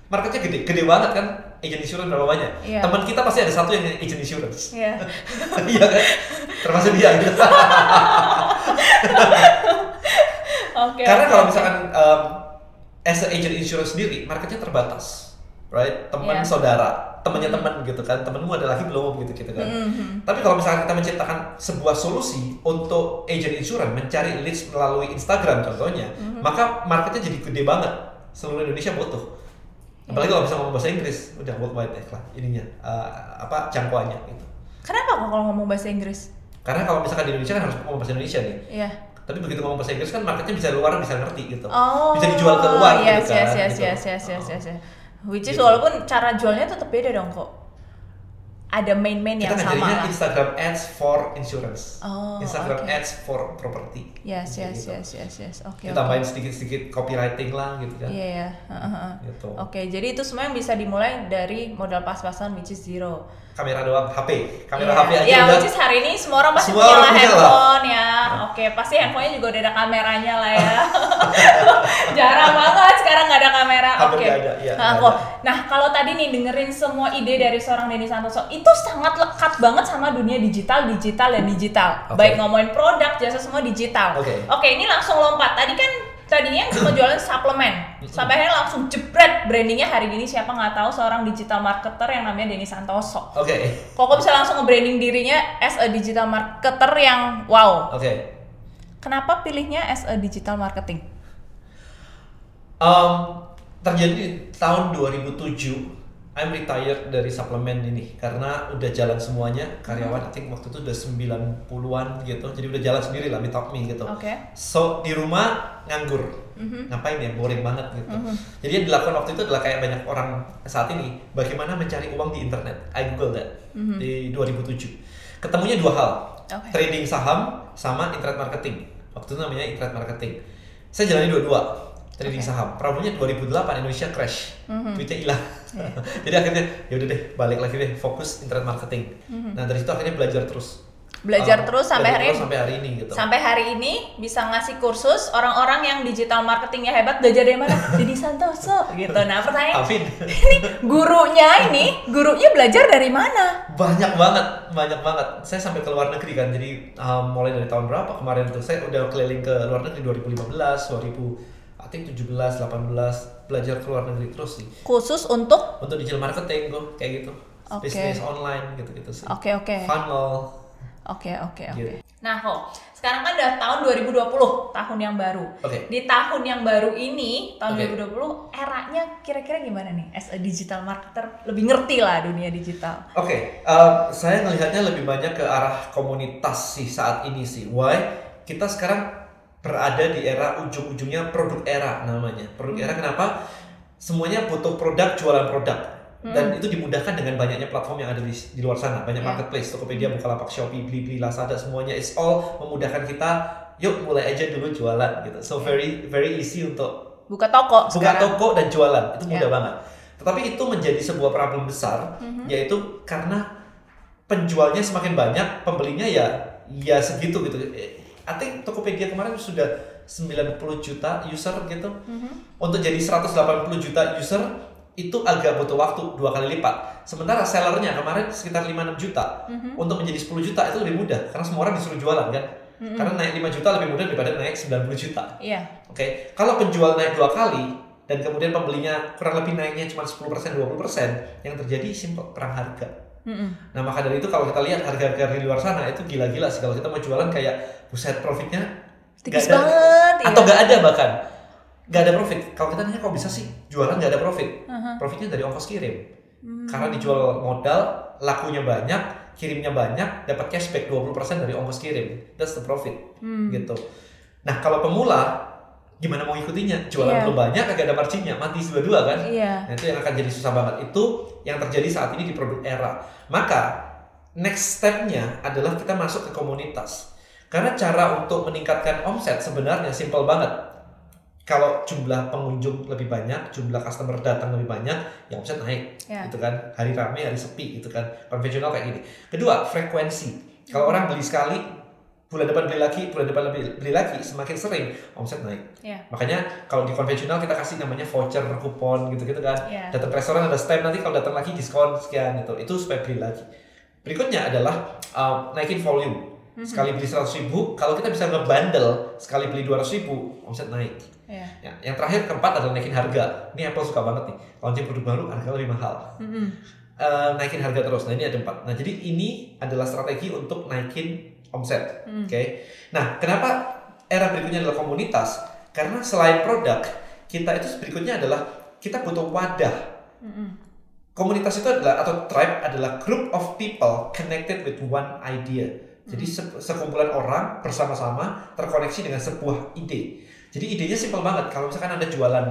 Marketnya gede, gede banget kan? Agent insurance berapa banyak? Iya. Teman kita pasti ada satu yang agent insurance. Iya. <laughs> Iya kan? Termasuk dia gitu. <laughs> Oke. Karena oke, kalau misalkan um, as a agent insurance sendiri, marketnya terbatas, right? Teman Iya. saudara, temannya teman gitu kan, temenmu ada lagi belum gitu gitu kan. Mhm. Tapi kalau misalkan kita menciptakan sebuah solusi untuk agent insurance mencari leads melalui Instagram contohnya, Mhm. maka marketnya jadi gede banget. Seluruh Indonesia butuh. Apalagi kalau bisa ngomong bahasa Inggris, udah worldwide ya lah ininya uh, apa jangkauannya gitu. Kenapa kok kalau ngomong bahasa Inggris? Karena kalau misalkan di Indonesia kan harus ngomong bahasa Indonesia nih. Iya. Tapi begitu ngomong bahasa Inggris kan marketnya bisa luar bisa ngerti gitu. Oh. Bisa dijual ke luar yes, gitu kan. Yes, yes, gitu. yes, yes, yes, yes, yes. Which is Gitu. walaupun cara jualnya tetap beda dong kok. Ada main-main Kita yang sama lah. Instagram ads for insurance. Oh, Instagram oke. ads for property. Yes, yes, gitu. yes, yes, yes. Oke. Kita oke. tambahin sedikit-sedikit copywriting lah gitu kan. Iya, iya. Heeh, heeh. Gitu. Oke, jadi itu semua yang bisa dimulai dari modal pas-pasan which is zero. Kamera doang, HP. Kamera Iya. HP aja ya, udah. which is hari ini semua orang pasti Semua punya orang lah. handphone ya. Oke, pasti handphonenya juga udah ada kameranya lah ya. <laughs> Jarang banget sekarang nggak ada kamera. Oke. ada, iya, nah, ada. Nah, kalau tadi nih dengerin semua ide dari seorang Denny Santoso, itu sangat lekat banget sama dunia digital, digital dan digital. Oke. Baik ngomongin produk, jasa semua digital. Oke. Oke, ini langsung lompat. Tadi kan tadinya yang cuma <clears throat> jualan suplemen. Sampai akhirnya langsung jebret brandingnya hari ini siapa nggak tahu seorang digital marketer yang namanya Denny Santoso. Oke. Koko bisa langsung nge-branding dirinya as a digital marketer yang wow. Oke. Kenapa pilihnya as a digital marketing? Um, terjadi di tahun 2007 I'm retired dari suplemen ini karena udah jalan semuanya. Karyawan I think waktu itu udah 90-an gitu. Jadi udah jalan sendiri lah without me gitu. Oke. so di rumah nganggur. Ngapain ya? Boring banget gitu. Jadi yang dilakukan waktu itu adalah kayak banyak orang saat ini bagaimana mencari uang di internet? I google that. Di 2007 ketemunya dua hal. Oke. trading saham sama internet marketing. Waktu itu namanya internet marketing. Saya jalani dua-dua trading Oke. saham problemnya 2008 Indonesia crash Mhm. duitnya hilang <laughs> jadi akhirnya ya udah deh balik lagi deh fokus internet marketing Mhm. nah dari situ akhirnya belajar terus Belajar uh, terus sampai belajar hari terus sampai hari ini gitu. Sampai hari ini bisa ngasih kursus orang-orang yang digital marketingnya hebat belajar dari mana? <laughs> Dedi Santoso gitu. Nah pertanyaan Alvin. <laughs> ini gurunya ini gurunya belajar dari mana? banyak banget, banyak banget. Saya sampai ke luar negeri kan. Jadi um, mulai dari tahun berapa kemarin tuh saya udah keliling ke luar negeri 2015, 2000 I think 17, 18 belajar ke luar negeri terus sih. Khusus untuk Untuk digital marketing tuh kayak gitu. Oke. Bisnis online gitu-gitu sih. Oke oke. Funnel. Oke oke oke. Gitu. Nah, kok sekarang kan udah tahun 2020, tahun yang baru. Oke. Di tahun yang baru ini, tahun Oke. 2020, eranya kira-kira gimana nih? As a digital marketer, lebih ngerti lah dunia digital. Oke, um, saya melihatnya lebih banyak ke arah komunitas sih saat ini sih. Why? Kita sekarang berada di era ujung-ujungnya produk era namanya. Produk era kenapa? Semuanya butuh produk, jualan produk. Dan itu dimudahkan dengan banyaknya platform yang ada di, di luar sana. Banyak Ya. marketplace, Tokopedia, Bukalapak, Shopee, Blibli, Lazada, semuanya. It's all memudahkan kita, yuk mulai aja dulu jualan gitu. So very very easy untuk Buka toko buka sekarang. toko dan jualan itu mudah Ya. banget. Tetapi itu menjadi sebuah problem besar, Mhm. yaitu karena penjualnya semakin banyak, pembelinya ya ya segitu gitu. I think Tokopedia kemarin sudah 90 juta user gitu. Mhm. Untuk jadi 180 juta user itu agak butuh waktu dua kali lipat. Sementara sellernya kemarin sekitar 5-6 juta. Mhm. Untuk menjadi 10 juta itu lebih mudah karena semua orang disuruh jualan kan. Mhm. Karena naik 5 juta lebih mudah daripada naik 90 juta. Iya. Oke, kalau penjual naik dua kali dan kemudian pembelinya kurang lebih naiknya cuma 10% 20%, yang terjadi simple perang harga. Mhm. Nah, maka dari itu kalau kita lihat harga-harga di luar sana itu gila-gila sih kalau kita mau jualan kayak buset profitnya Tipis ada. banget. atau iya. nggak ada bahkan nggak ada profit. Kalau kita nanya kok bisa sih jualan nggak ada profit? Mhm. Profitnya dari ongkos kirim. Hmm. Karena dijual modal, lakunya banyak, kirimnya banyak, dapat cashback 20% dari ongkos kirim. That's the profit Hmm. gitu. Nah kalau pemula gimana mau ngikutinya? Jualan belum banyak, agak ada marginnya, mati dua-dua kan? Iya. Nah itu yang akan jadi susah banget. Itu yang terjadi saat ini di produk era. Maka next stepnya adalah kita masuk ke komunitas. Karena cara untuk meningkatkan omset sebenarnya simple banget. Kalau jumlah pengunjung lebih banyak, jumlah customer datang lebih banyak, ya omset naik Ya. gitu kan hari rame hari sepi gitu kan konvensional kayak gini kedua frekuensi kalau orang beli sekali bulan depan beli lagi bulan depan lebih beli lagi semakin sering omset naik Iya. makanya kalau di konvensional kita kasih namanya voucher kupon gitu gitu kan Iya. datang ke restoran ada stamp nanti kalau datang lagi diskon sekian gitu itu supaya beli lagi berikutnya adalah um, naikin volume sekali beli 100 ribu kalau kita bisa ngebundle sekali beli 200 ribu omset naik Iya. Ya, yang terakhir keempat adalah naikin harga. Ini Apple suka banget nih. Launching produk baru harga lebih mahal. Mhm. Eh, naikin harga terus. Nah ini ada empat. Nah jadi ini adalah strategi untuk naikin omset. Hmm. Oke. Nah kenapa era berikutnya adalah komunitas? Karena selain produk, kita itu berikutnya adalah kita butuh wadah. Mhm. Komunitas itu adalah atau tribe adalah group of people connected with one idea. Jadi se- sekumpulan orang bersama-sama terkoneksi dengan sebuah ide. Jadi idenya simpel banget. Kalau misalkan anda jualan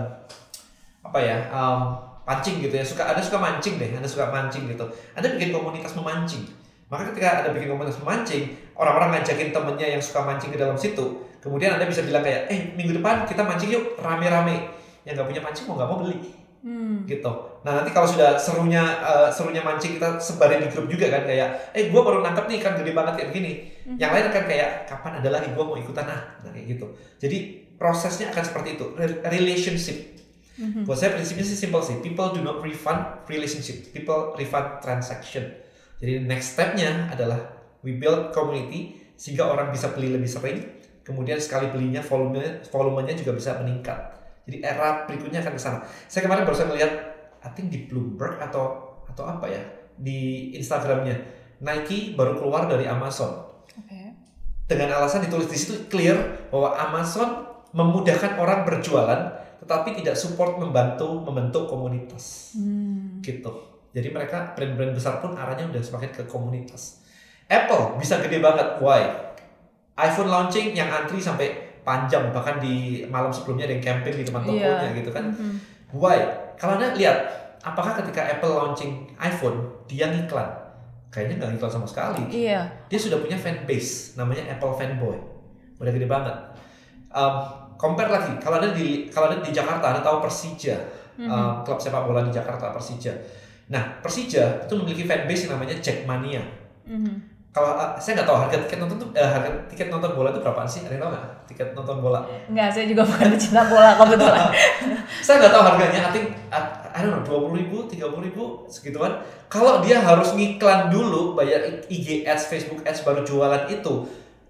apa ya um, pancing gitu ya, suka anda suka mancing deh, anda suka mancing gitu. Anda bikin komunitas memancing. Maka ketika anda bikin komunitas memancing, orang-orang ngajakin temennya yang suka mancing ke dalam situ. Kemudian anda bisa bilang kayak, eh minggu depan kita mancing yuk rame-rame. Yang nggak punya mancing mau nggak mau beli Hmm. gitu. Nah nanti kalau sudah serunya eh, serunya mancing kita sebarin di grup juga kan kayak, eh gua baru nangkep nih ikan gede banget kayak begini. Yang lain kan kayak kapan ada lagi gua mau ikutan ah, nah kayak gitu. Jadi prosesnya akan seperti itu, Re- relationship. Mhm. Buat saya prinsipnya sih simple sih. People do not refund relationship, people refund transaction. Jadi next stepnya adalah we build community sehingga orang bisa beli lebih sering. Kemudian sekali belinya volume volumenya juga bisa meningkat. Jadi era berikutnya akan ke sana. Saya kemarin baru saja melihat, I think di Bloomberg atau atau apa ya di Instagramnya Nike baru keluar dari Amazon Oke. dengan alasan ditulis di situ clear bahwa Amazon memudahkan orang berjualan tetapi tidak support membantu membentuk komunitas Hmm. gitu. Jadi mereka brand-brand besar pun arahnya udah semakin ke komunitas. Apple bisa gede banget, why? iPhone launching yang antri sampai panjang bahkan di malam sebelumnya ada yang camping di depan tokonya Iya. gitu kan. Mhm. Why? Kalau anda lihat, apakah ketika Apple launching iPhone dia ngiklan? Kayaknya nggak ngiklan sama sekali Iya. dia sudah punya fan base namanya Apple fanboy udah gede banget um, compare lagi kalau ada di kalau ada di Jakarta ada tahu Persija um, klub sepak bola di Jakarta Persija nah Persija itu memiliki fan base yang namanya Jackmania Mhm. kalau uh, saya nggak tahu harga tiket nonton tuh uh, harga tiket nonton bola itu berapaan sih? Ada yang tahu nggak? Tiket nonton bola? Enggak, saya juga bukan pecinta bola kebetulan. <laughs> saya nggak tahu harganya. I think I don't know dua puluh ribu, tiga puluh ribu segituan. Kalau dia harus ngiklan dulu, bayar IG ads, Facebook ads baru jualan itu,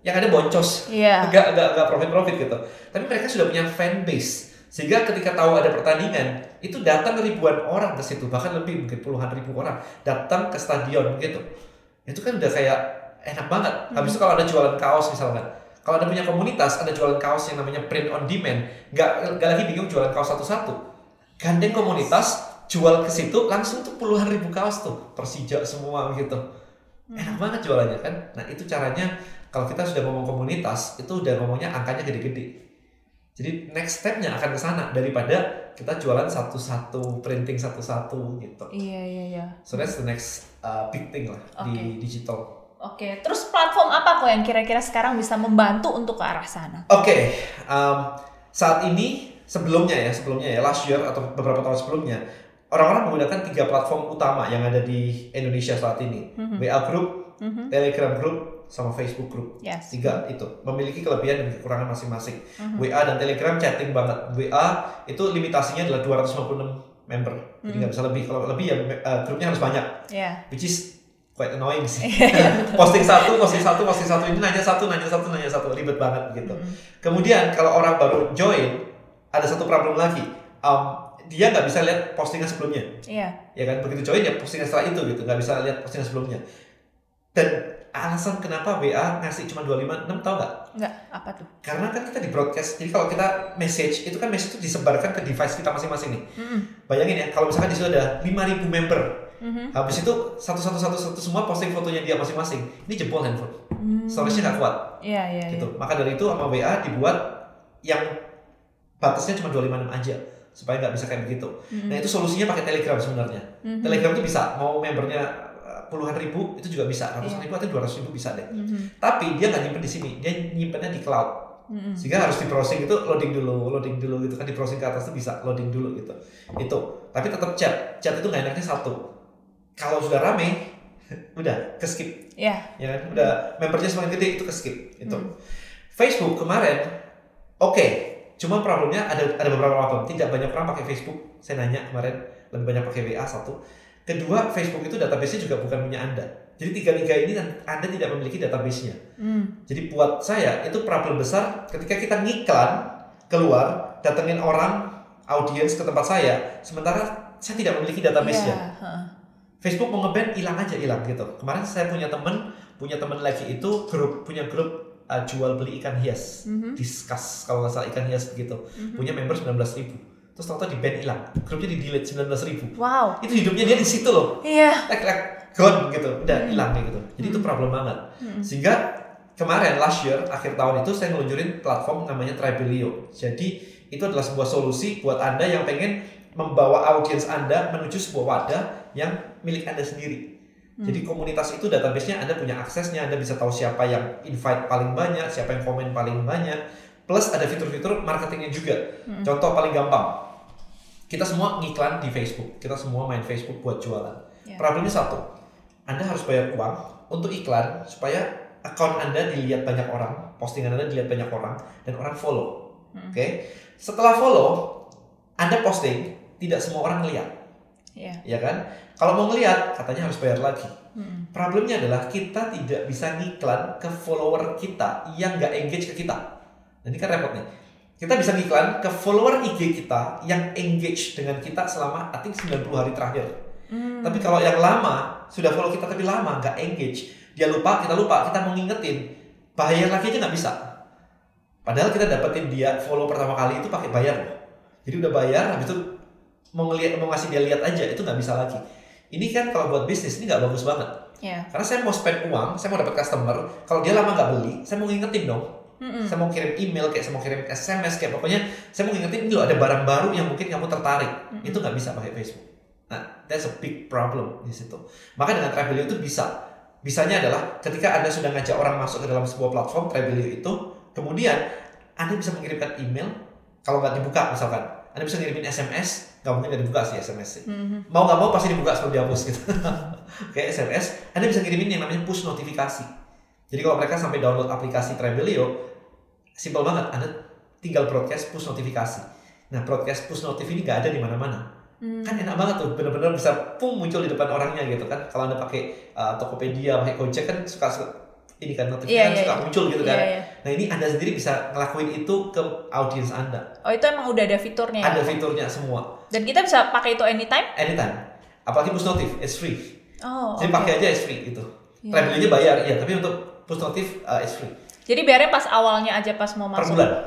yang ada boncos, Iya. nggak nggak nggak profit profit gitu. Tapi mereka sudah punya fan base, sehingga ketika tahu ada pertandingan, itu datang ribuan orang ke situ, bahkan lebih mungkin puluhan ribu orang datang ke stadion gitu. Itu kan udah kayak enak banget. Habis itu kalau ada jualan kaos misalkan, kalau ada punya komunitas, ada jualan kaos yang namanya print on demand, nggak nggak lagi bingung jualan kaos satu-satu. Gandeng komunitas, jual ke situ langsung tuh puluhan ribu kaos tuh, Persija semua gitu. Enak banget jualannya kan. Nah itu caranya kalau kita sudah ngomong komunitas itu udah ngomongnya angkanya gede-gede. Jadi next stepnya akan ke sana daripada kita jualan satu-satu, printing satu-satu gitu. Iya, iya, iya. So that's the next uh, big thing lah di digital. Oke, terus platform apa kok yang kira-kira sekarang bisa membantu untuk ke arah sana? Oke, um, saat ini sebelumnya ya, sebelumnya ya last year atau beberapa tahun sebelumnya orang-orang menggunakan tiga platform utama yang ada di Indonesia saat ini, WA Group, Mhm. Telegram Group, sama Facebook Group. Yes. Tiga itu memiliki kelebihan dan kekurangan masing-masing. WA dan Telegram chatting banget. WA itu limitasinya adalah 256 member, jadi nggak bisa lebih. Kalau lebih ya uh, grupnya harus banyak, Ya. which is quite annoying sih. <laughs> posting satu, posting satu, posting satu ini nanya satu, nanya satu, nanya satu, ribet banget gitu. Kemudian kalau orang baru join, ada satu problem lagi. Um, dia nggak bisa lihat postingan sebelumnya Iya. ya kan begitu join ya postingan setelah itu gitu nggak bisa lihat postingan sebelumnya dan alasan kenapa WA ngasih cuma 256 tau nggak Enggak, apa tuh? karena kan kita di broadcast jadi kalau kita message itu kan message itu disebarkan ke device kita masing-masing nih Mm-mm. bayangin ya kalau misalkan di situ ada 5000 member Mhm. habis itu satu satu satu satu semua posting fotonya dia masing-masing ini jebol handphone Hmm. storage-nya nggak kuat Iya, iya, iya. gitu maka dari itu sama WA dibuat yang batasnya cuma 256 aja supaya nggak bisa kayak begitu Mhm. nah itu solusinya pakai Telegram sebenarnya Mhm. Telegram itu bisa mau membernya puluhan ribu itu juga bisa. Ratusan Iya. ribu atau dua ratus ribu bisa deh. Mhm. tapi dia nggak nyimpen di sini. Dia nyimpennya di cloud. Mhm. sehingga harus di browsing itu loading dulu loading dulu gitu kan. Di browsing ke atas itu bisa loading dulu gitu. Itu. Tapi tetap chat. Chat itu nggak enaknya satu. Kalau sudah rame <laughs> udah ke skip. Iya. ya kan? Udah membernya semakin gede itu ke skip. Itu. Hmm. Facebook kemarin oke. Cuma problemnya ada ada beberapa problem. Tidak banyak orang pakai Facebook. Saya nanya kemarin lebih banyak pakai WA satu kedua Facebook itu database-nya juga bukan punya anda jadi tiga-tiga ini anda tidak memiliki database-nya Hmm. jadi buat saya itu problem besar ketika kita ngiklan keluar datengin orang audiens ke tempat saya sementara saya tidak memiliki database-nya Iya, heeh. Facebook mau ngeband hilang aja hilang gitu. Kemarin saya punya temen punya temen lagi itu grup punya grup uh, jual beli ikan hias, Mhm. discuss kalau nggak salah ikan hias begitu. Punya member 19.000 ribu. Terus tahu di band hilang, grupnya di delete 19.000 ribu. Wow. Itu hidupnya dia di situ loh, Iya. like like gone gitu, udah hilang kayak gitu. Jadi itu problem banget. Sehingga kemarin last year akhir tahun itu saya ngeluncurin platform namanya Tribelio. Jadi itu adalah sebuah solusi buat anda yang pengen membawa audiens anda menuju sebuah wadah yang milik anda sendiri. Jadi komunitas itu database-nya Anda punya aksesnya, Anda bisa tahu siapa yang invite paling banyak, siapa yang komen paling banyak. Plus ada fitur-fitur marketingnya juga. Contoh paling gampang, kita semua ngiklan di Facebook, kita semua main Facebook buat jualan. Ya. Problemnya satu, Anda harus bayar uang untuk iklan supaya account Anda dilihat banyak orang, postingan Anda dilihat banyak orang, dan orang follow. Oke, setelah follow, Anda posting, tidak semua orang lihat Iya. ya kan? Kalau mau ngelihat, katanya harus bayar lagi. Mm-mm. Problemnya adalah kita tidak bisa ngiklan ke follower kita yang nggak engage ke kita. Ini kan repot nih. Kita bisa ngiklan ke follower IG kita yang engage dengan kita selama I think 90 hari terakhir. Hmm. Tapi kalau yang lama, sudah follow kita tapi lama nggak engage, dia lupa, kita lupa, kita mau ngingetin, bayar lagi aja nggak bisa. Padahal kita dapetin dia follow pertama kali itu pakai bayar loh. Jadi udah bayar, habis itu mau ngeliat, mau ngasih dia lihat aja itu nggak bisa lagi. Ini kan kalau buat bisnis ini nggak bagus banget. Iya. Karena saya mau spend uang, saya mau dapat customer. Kalau dia lama nggak beli, saya mau ngingetin dong. Mm-mm. Saya mau kirim email, kayak saya mau kirim SMS, kayak pokoknya saya mau ngingetin ini loh ada barang baru yang mungkin kamu tertarik. Itu nggak bisa pakai Facebook. Nah, that's a big problem di situ. Maka dengan Travelio itu bisa. Bisanya adalah ketika Anda sudah ngajak orang masuk ke dalam sebuah platform Travelio itu, kemudian Anda bisa mengirimkan email kalau nggak dibuka misalkan. Anda bisa ngirimin SMS, nggak mungkin nggak dibuka sih SMS sih. Mhm. Mau nggak mau pasti dibuka sebelum dihapus gitu. <laughs> Oke, SMS, Anda bisa ngirimin yang namanya push notifikasi. Jadi kalau mereka sampai download aplikasi Trebelio, simple banget, Anda tinggal broadcast push notifikasi. Nah, broadcast push notif ini nggak ada di mana-mana. Hmm. Kan enak banget tuh, bener-bener bisa pung muncul di depan orangnya gitu kan. Kalau Anda pakai uh, Tokopedia, pakai Gojek kan suka, suka ini kan notifnya Iya, kan iya, suka iya. muncul gitu kan. Iya, iya. Nah, ini Anda sendiri bisa ngelakuin itu ke audiens Anda. Oh itu emang udah ada fiturnya. ya? Ada fiturnya semua, Dan kita bisa pakai itu anytime? anytime. Apalagi push notif, it's free. Oh. Jadi oke. pakai aja it's free gitu. Iya. Travelingnya bayar, iya. Tapi untuk push notif uh, it's free. Jadi biarnya pas awalnya aja pas mau Per masuk. bulan. Per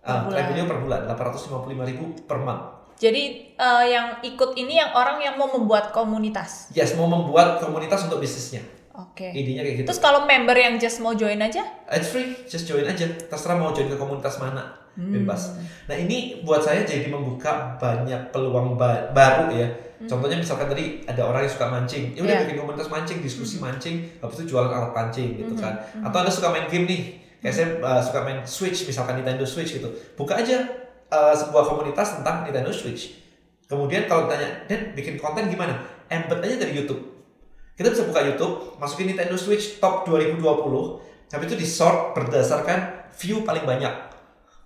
Uh, bulan. Per bulan, 855 ribu per month. Jadi eh, yang ikut ini yang orang yang mau membuat komunitas. Yes, mau membuat komunitas untuk bisnisnya. Oke. Idenya kayak gitu. Terus kalau member yang just mau join aja? It's free, just join aja. Terserah mau join ke komunitas mana, Hmm. bebas. Nah ini buat saya jadi membuka banyak peluang ba- baru ya. Contohnya misalkan tadi ada orang yang suka mancing, ya udah Hmm. Iya. bikin komunitas mancing, diskusi mancing, habis itu jualan alat pancing gitu Hmm. kan. Atau anda suka main game nih, kayak saya uh, suka main Switch, misalkan Nintendo Switch gitu. Buka aja uh, sebuah komunitas tentang Nintendo Switch. Kemudian kalau tanya, dan bikin konten gimana? Embed aja dari YouTube. Kita bisa buka YouTube, masukin Nintendo Switch top 2020, tapi itu di sort berdasarkan view paling banyak.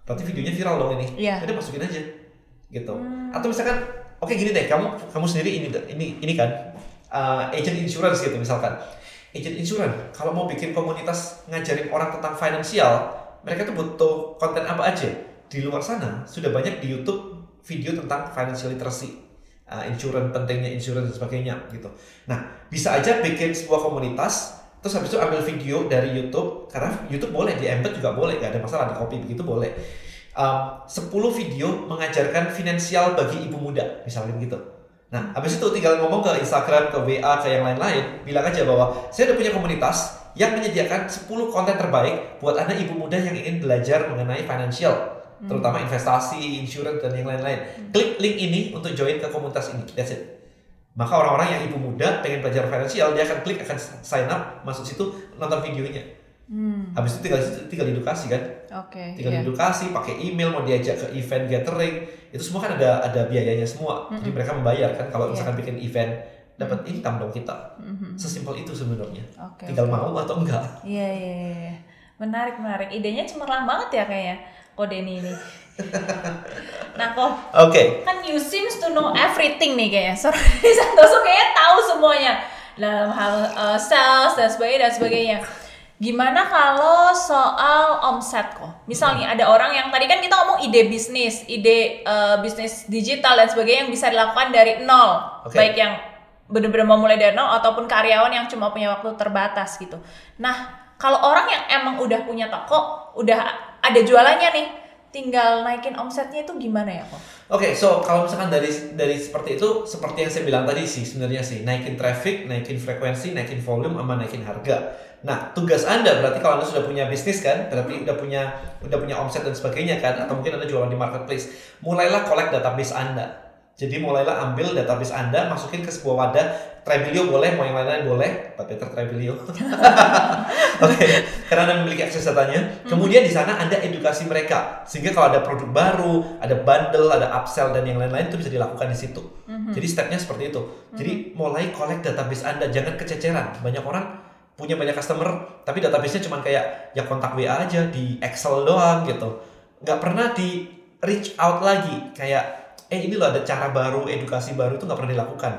Berarti videonya viral dong ini. Iya. Jadi masukin aja. Gitu. Atau misalkan, oke gini deh, kamu kamu sendiri ini ini ini kan uh, agent insurance gitu misalkan. Agent insurance, kalau mau bikin komunitas ngajarin orang tentang finansial, mereka tuh butuh konten apa aja. Di luar sana sudah banyak di YouTube video tentang financial literacy uh, insurance pentingnya insurance dan sebagainya gitu. Nah bisa aja bikin sebuah komunitas terus habis itu ambil video dari YouTube karena YouTube boleh di embed juga boleh gak ada masalah di copy begitu boleh. Um, 10 video mengajarkan finansial bagi ibu muda misalnya gitu. Nah habis itu tinggal ngomong ke Instagram, ke WA, ke yang lain-lain bilang aja bahwa saya udah punya komunitas yang menyediakan 10 konten terbaik buat anda ibu muda yang ingin belajar mengenai financial terutama investasi, insurance dan yang lain-lain. Klik link ini untuk join ke komunitas ini. That's it. Maka orang-orang yang ibu muda pengen belajar finansial, dia akan klik akan sign up, masuk situ nonton videonya. Hmm. Habis itu tinggal tinggal edukasi kan. Oke. Tinggal iya. edukasi, pakai email mau diajak ke event gathering, itu semua kan ada ada biayanya semua. Jadi mereka membayar kan kalau Iya. misalkan bikin event dapat income dong kita. Mhm. Sesimpel itu sebenarnya. Oke. Tinggal mau atau enggak. Iya, iya, iya, iya. Menarik, menarik. Idenya cemerlang banget ya kayaknya kok Denny ini. <laughs> nah kok Oke. kan you seems to know everything nih kayaknya. Sorry <laughs> Santoso kayaknya tahu semuanya dalam hal uh, sales dan sebagainya dan sebagainya. Gimana kalau soal omset kok? Misalnya ada orang yang tadi kan kita ngomong ide bisnis, ide uh, bisnis digital dan sebagainya yang bisa dilakukan dari nol, Oke. baik yang benar-benar mau mulai dari nol ataupun karyawan yang cuma punya waktu terbatas gitu. Nah, kalau orang yang emang udah punya toko, udah ada jualannya nih, tinggal naikin omsetnya itu gimana ya kok? Oke, so kalau misalkan dari dari seperti itu, seperti yang saya bilang tadi sih sebenarnya sih, naikin traffic, naikin frekuensi, naikin volume, sama naikin harga. Nah, tugas anda berarti kalau anda sudah punya bisnis kan, berarti udah punya udah punya omset dan sebagainya kan, atau mungkin anda jualan di marketplace, mulailah collect database anda. Jadi mulailah ambil database anda, masukin ke sebuah wadah. Trebelio boleh, mau yang lain-lain boleh. Pak Peter Trebelio. <laughs> Oke, karena anda memiliki akses datanya. Kemudian di sana anda edukasi mereka, sehingga kalau ada produk baru, ada bundle, ada upsell dan yang lain-lain itu bisa dilakukan di situ. Jadi stepnya seperti itu. Jadi mulai collect database anda, jangan kececeran. Banyak orang punya banyak customer, tapi database-nya cuma kayak ya kontak WA aja di Excel doang gitu. Nggak pernah di reach out lagi kayak eh ini loh ada cara baru, edukasi baru itu nggak pernah dilakukan.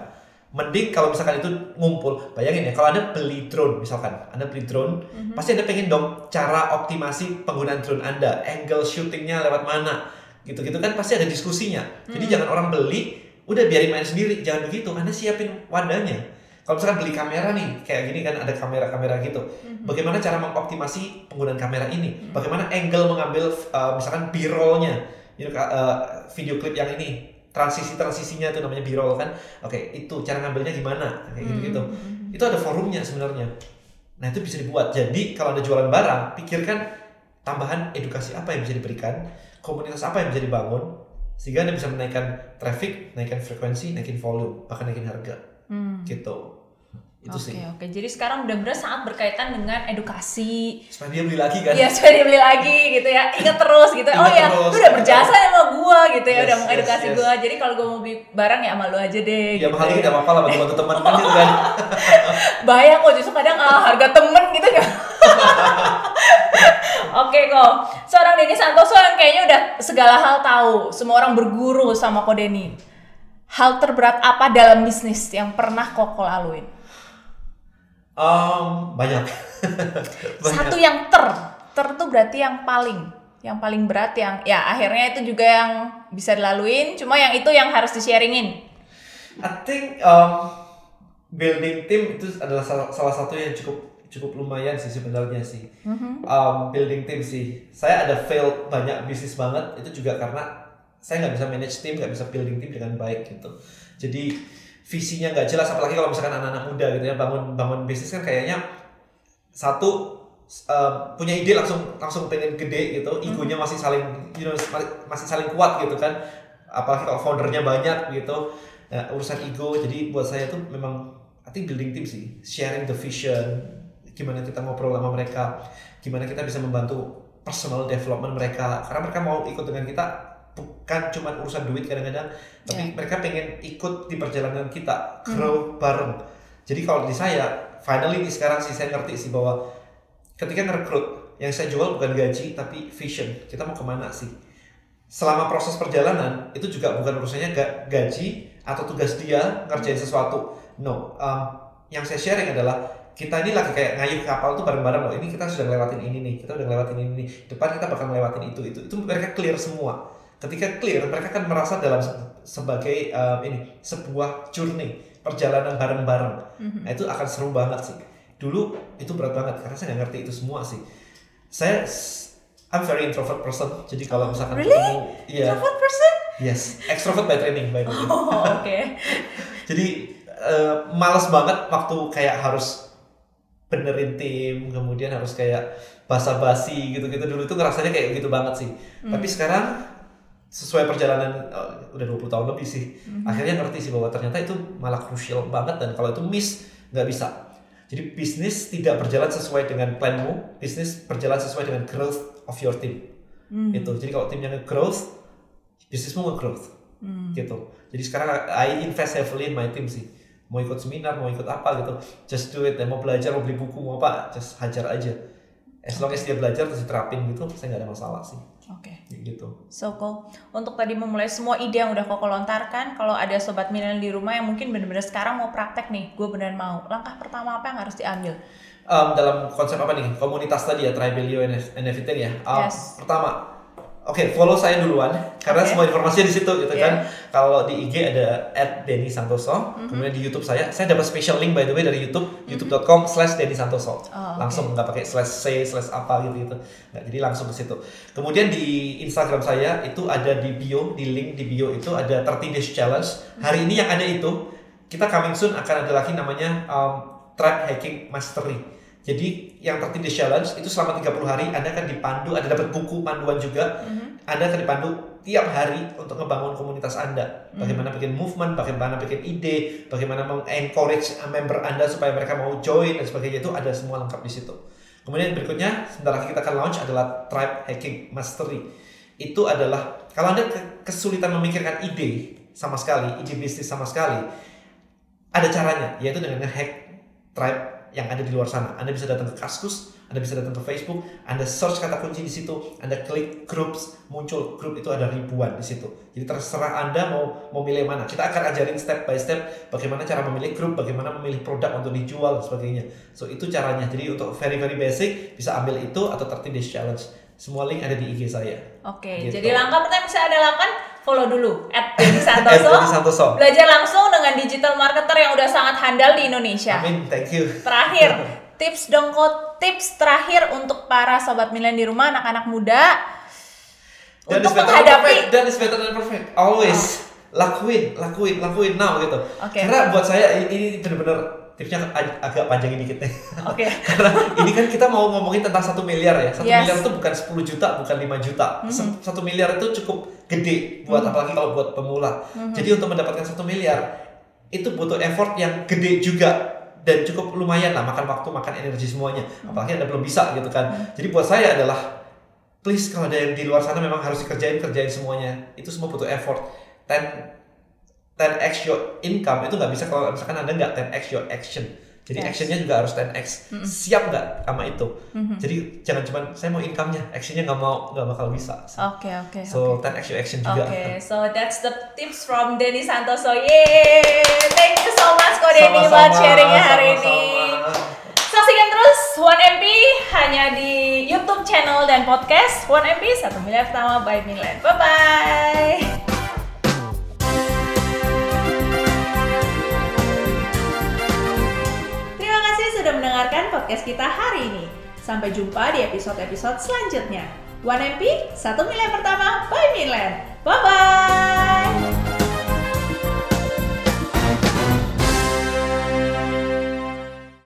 Mending kalau misalkan itu ngumpul, bayangin ya kalau anda beli drone misalkan, anda beli drone, pasti anda pengen dong cara optimasi penggunaan drone anda, angle shootingnya lewat mana, gitu-gitu kan pasti ada diskusinya. Jadi jangan orang beli, udah biarin main sendiri, jangan begitu, anda siapin wadahnya. Kalau misalkan beli kamera nih, kayak gini kan ada kamera-kamera gitu. Bagaimana cara mengoptimasi penggunaan kamera ini? Bagaimana angle mengambil uh, misalkan B-rollnya, you know, uh, video klip yang ini, transisi-transisinya itu namanya B-roll kan? Oke, itu cara ngambilnya gimana? Kayak gitu-gitu. Itu ada forumnya sebenarnya. Nah itu bisa dibuat. Jadi kalau ada jualan barang, pikirkan tambahan edukasi apa yang bisa diberikan, komunitas apa yang bisa dibangun, sehingga anda bisa menaikkan traffic, naikkan frekuensi, naikin volume, bahkan naikin harga. Hmm. Gitu. Itu Oke sih. oke. Jadi sekarang benar-benar sangat berkaitan dengan edukasi. Supaya dia beli lagi kan. Iya supaya dibeli lagi gitu ya. Ingat terus gitu. oh Ingat ya, terus. lu udah berjasa sama gua gitu ya, Yes, udah mengedukasi yes, yes. gua. Jadi kalau gua mau beli barang ya sama lu aja deh. Ya gitu mahal dikit gak apa-apa lah bantu teman kan gitu kan. <laughs> Bahaya kok justru kadang ah, harga temen gitu kan. <laughs> Oke kok, seorang Denny Santoso yang kayaknya udah segala hal tahu, semua orang berguru sama kok Denny. Hal terberat apa dalam bisnis yang pernah Koko laluin? Um, banyak. <laughs> banyak. Satu yang ter, ter tuh berarti yang paling, yang paling berat yang ya akhirnya itu juga yang bisa dilaluin, cuma yang itu yang harus di-sharingin. I think um, building team itu adalah salah, salah satu yang cukup cukup lumayan sih sebenarnya sih. Um, building team sih. Saya ada fail banyak bisnis banget itu juga karena saya nggak bisa manage tim, nggak bisa building tim dengan baik gitu. Jadi visinya nggak jelas, apalagi kalau misalkan anak-anak muda gitu ya bangun bangun bisnis kan kayaknya satu um, punya ide langsung langsung pengen gede gitu, egonya masih saling you know, masih- masih saling kuat gitu kan. Apalagi kalau foundernya banyak gitu. Nah, urusan ego jadi buat saya tuh memang I think building team sih sharing the vision gimana kita ngobrol sama mereka gimana kita bisa membantu personal development mereka karena mereka mau ikut dengan kita bukan cuma urusan duit kadang-kadang tapi mereka pengen ikut di perjalanan kita grow bareng. Jadi kalau di saya finally nih sekarang sih saya ngerti sih bahwa ketika ngerekrut yang saya jual bukan gaji tapi vision. Kita mau ke mana sih? Selama proses perjalanan itu juga bukan urusannya ga- gaji atau tugas dia ngerjain sesuatu. No um, yang saya sharing adalah kita ini lagi kayak ngayuh kapal tuh bareng-bareng loh. Ini kita sudah ngelewatin ini nih kita udah ngelewatin ini nih. Depan kita bakal ngelewatin itu itu itu mereka clear semua ketika clear mereka kan merasa dalam se- sebagai um, ini sebuah journey perjalanan bareng-bareng. Nah itu akan seru banget sih. Dulu itu berat banget karena saya nggak ngerti itu semua sih. Saya I'm very introvert person jadi kalau misalkan Really? ketemu iya. Introvert person? yes extrovert by training by the way. Oh, oke. <laughs> jadi eh, males banget waktu kayak harus benerin tim kemudian harus kayak basa-basi gitu-gitu. Dulu tuh ngerasanya kayak gitu banget sih. Tapi sekarang sesuai perjalanan eh, udah 20 tahun lebih sih. Akhirnya ngerti sih bahwa ternyata itu malah krusial banget dan kalau itu miss nggak bisa. Jadi bisnis tidak berjalan sesuai dengan planmu bisnis berjalan sesuai dengan growth of your team. Itu jadi kalau timnya nge-growth bisnismu nge-growth. Gitu. Jadi sekarang I invest heavily in my team sih. Mau ikut seminar mau ikut apa gitu. Just do it. Dan mau belajar mau beli buku mau apa just hajar aja. As long as dia belajar terus diterapin gitu saya nggak ada masalah sih Oke. Kayak gitu So cool. Untuk tadi memulai semua ide yang udah Koko lontarkan, kalau ada sobat milenial di rumah yang mungkin bener-bener sekarang mau praktek nih, gue beneran mau. Langkah pertama apa yang harus diambil? Um, dalam konsep apa nih komunitas tadi ya Tribelio and, and everything ya Um, Yes. pertama oke follow saya duluan karena Oke. semua informasinya di situ gitu Yeah. kan. Kalau di IG ada @denny santoso Mhm. kemudian di YouTube saya. Saya dapat special link by the way dari YouTube youtube.com slash denny santoso. Oh, langsung nggak pakai slash c slash apa gitu gitu. Nggak jadi langsung ke situ. Kemudian di Instagram saya itu ada di bio di link di bio itu ada 30 days challenge. Hari ini yang ada itu kita coming soon akan ada lagi namanya um, Tribe Hacking Mastery jadi yang 30 days challenge itu selama 30 hari Anda akan dipandu, ada dapat buku panduan juga. Anda akan dipandu tiap hari untuk ngebangun komunitas Anda. Bagaimana bikin movement, bagaimana bikin ide, bagaimana mengencourage member Anda supaya mereka mau join dan sebagainya itu ada semua lengkap di situ. Kemudian berikutnya sebentar lagi kita akan launch adalah Tribe Hacking Mastery. Itu adalah kalau Anda ke- kesulitan memikirkan ide sama sekali, ide bisnis sama sekali, ada caranya yaitu dengan ngehack tribe yang ada di luar sana. Anda bisa datang ke Kaskus, Anda bisa datang ke Facebook, Anda search kata kunci di situ, Anda klik groups, muncul grup itu ada ribuan di situ. Jadi terserah Anda mau mau milih mana. Kita akan ajarin step by step bagaimana cara memilih grup, bagaimana memilih produk untuk dijual dan sebagainya. So itu caranya. Jadi untuk very very basic bisa ambil itu atau 30 days challenge. Semua link ada di IG saya. Oke, Gitu. jadi langkah pertama yang bisa Anda lakukan, follow dulu at <laughs> Denny Santoso. Santoso. Belajar langsung dengan digital marketer yang udah sangat handal di Indonesia. Amin, thank you. Terakhir, <laughs> tips dong Ko, tips terakhir untuk para sobat milenial di rumah, anak-anak muda Dan untuk is better than menghadapi perfect. Dan is better than perfect. Always. Lakuin, lakuin, lakuin now gitu. Oke. Karena buat saya ini, bener-bener tipsnya ag- agak panjangin dikit nih. Oke. <laughs> Karena ini kan kita mau ngomongin tentang satu miliar ya. Satu Yes. Miliar itu bukan 10 juta, bukan 5 juta. Se- Satu miliar itu cukup gede buat apalagi kalau buat pemula. Mhm. Jadi untuk mendapatkan satu miliar itu butuh effort yang gede juga dan cukup lumayan lah makan waktu makan energi semuanya apalagi anda belum bisa gitu kan jadi buat saya adalah please kalau ada yang di luar sana memang harus dikerjain kerjain semuanya itu semua butuh effort 10 10x your income itu nggak bisa kalau misalkan anda nggak 10x your action jadi Yes. actionnya juga harus 10x siap nggak sama itu Mhm. jadi jangan cuma saya mau income-nya actionnya nggak mau nggak bakal bisa Oke oke. so 10x your action juga Oke, so that's the tips from Denny Santoso. Yeay! Thank you so much kok Denny buat sharingnya hari ini. sama-sama. Saksikan terus 1MP hanya di YouTube channel dan podcast 1MP satu miliar pertama by Milan. Bye bye. Mendengarkan podcast kita hari ini. Sampai jumpa di episode-episode selanjutnya. 1MP, satu miliar pertama by Milan. Bye-bye!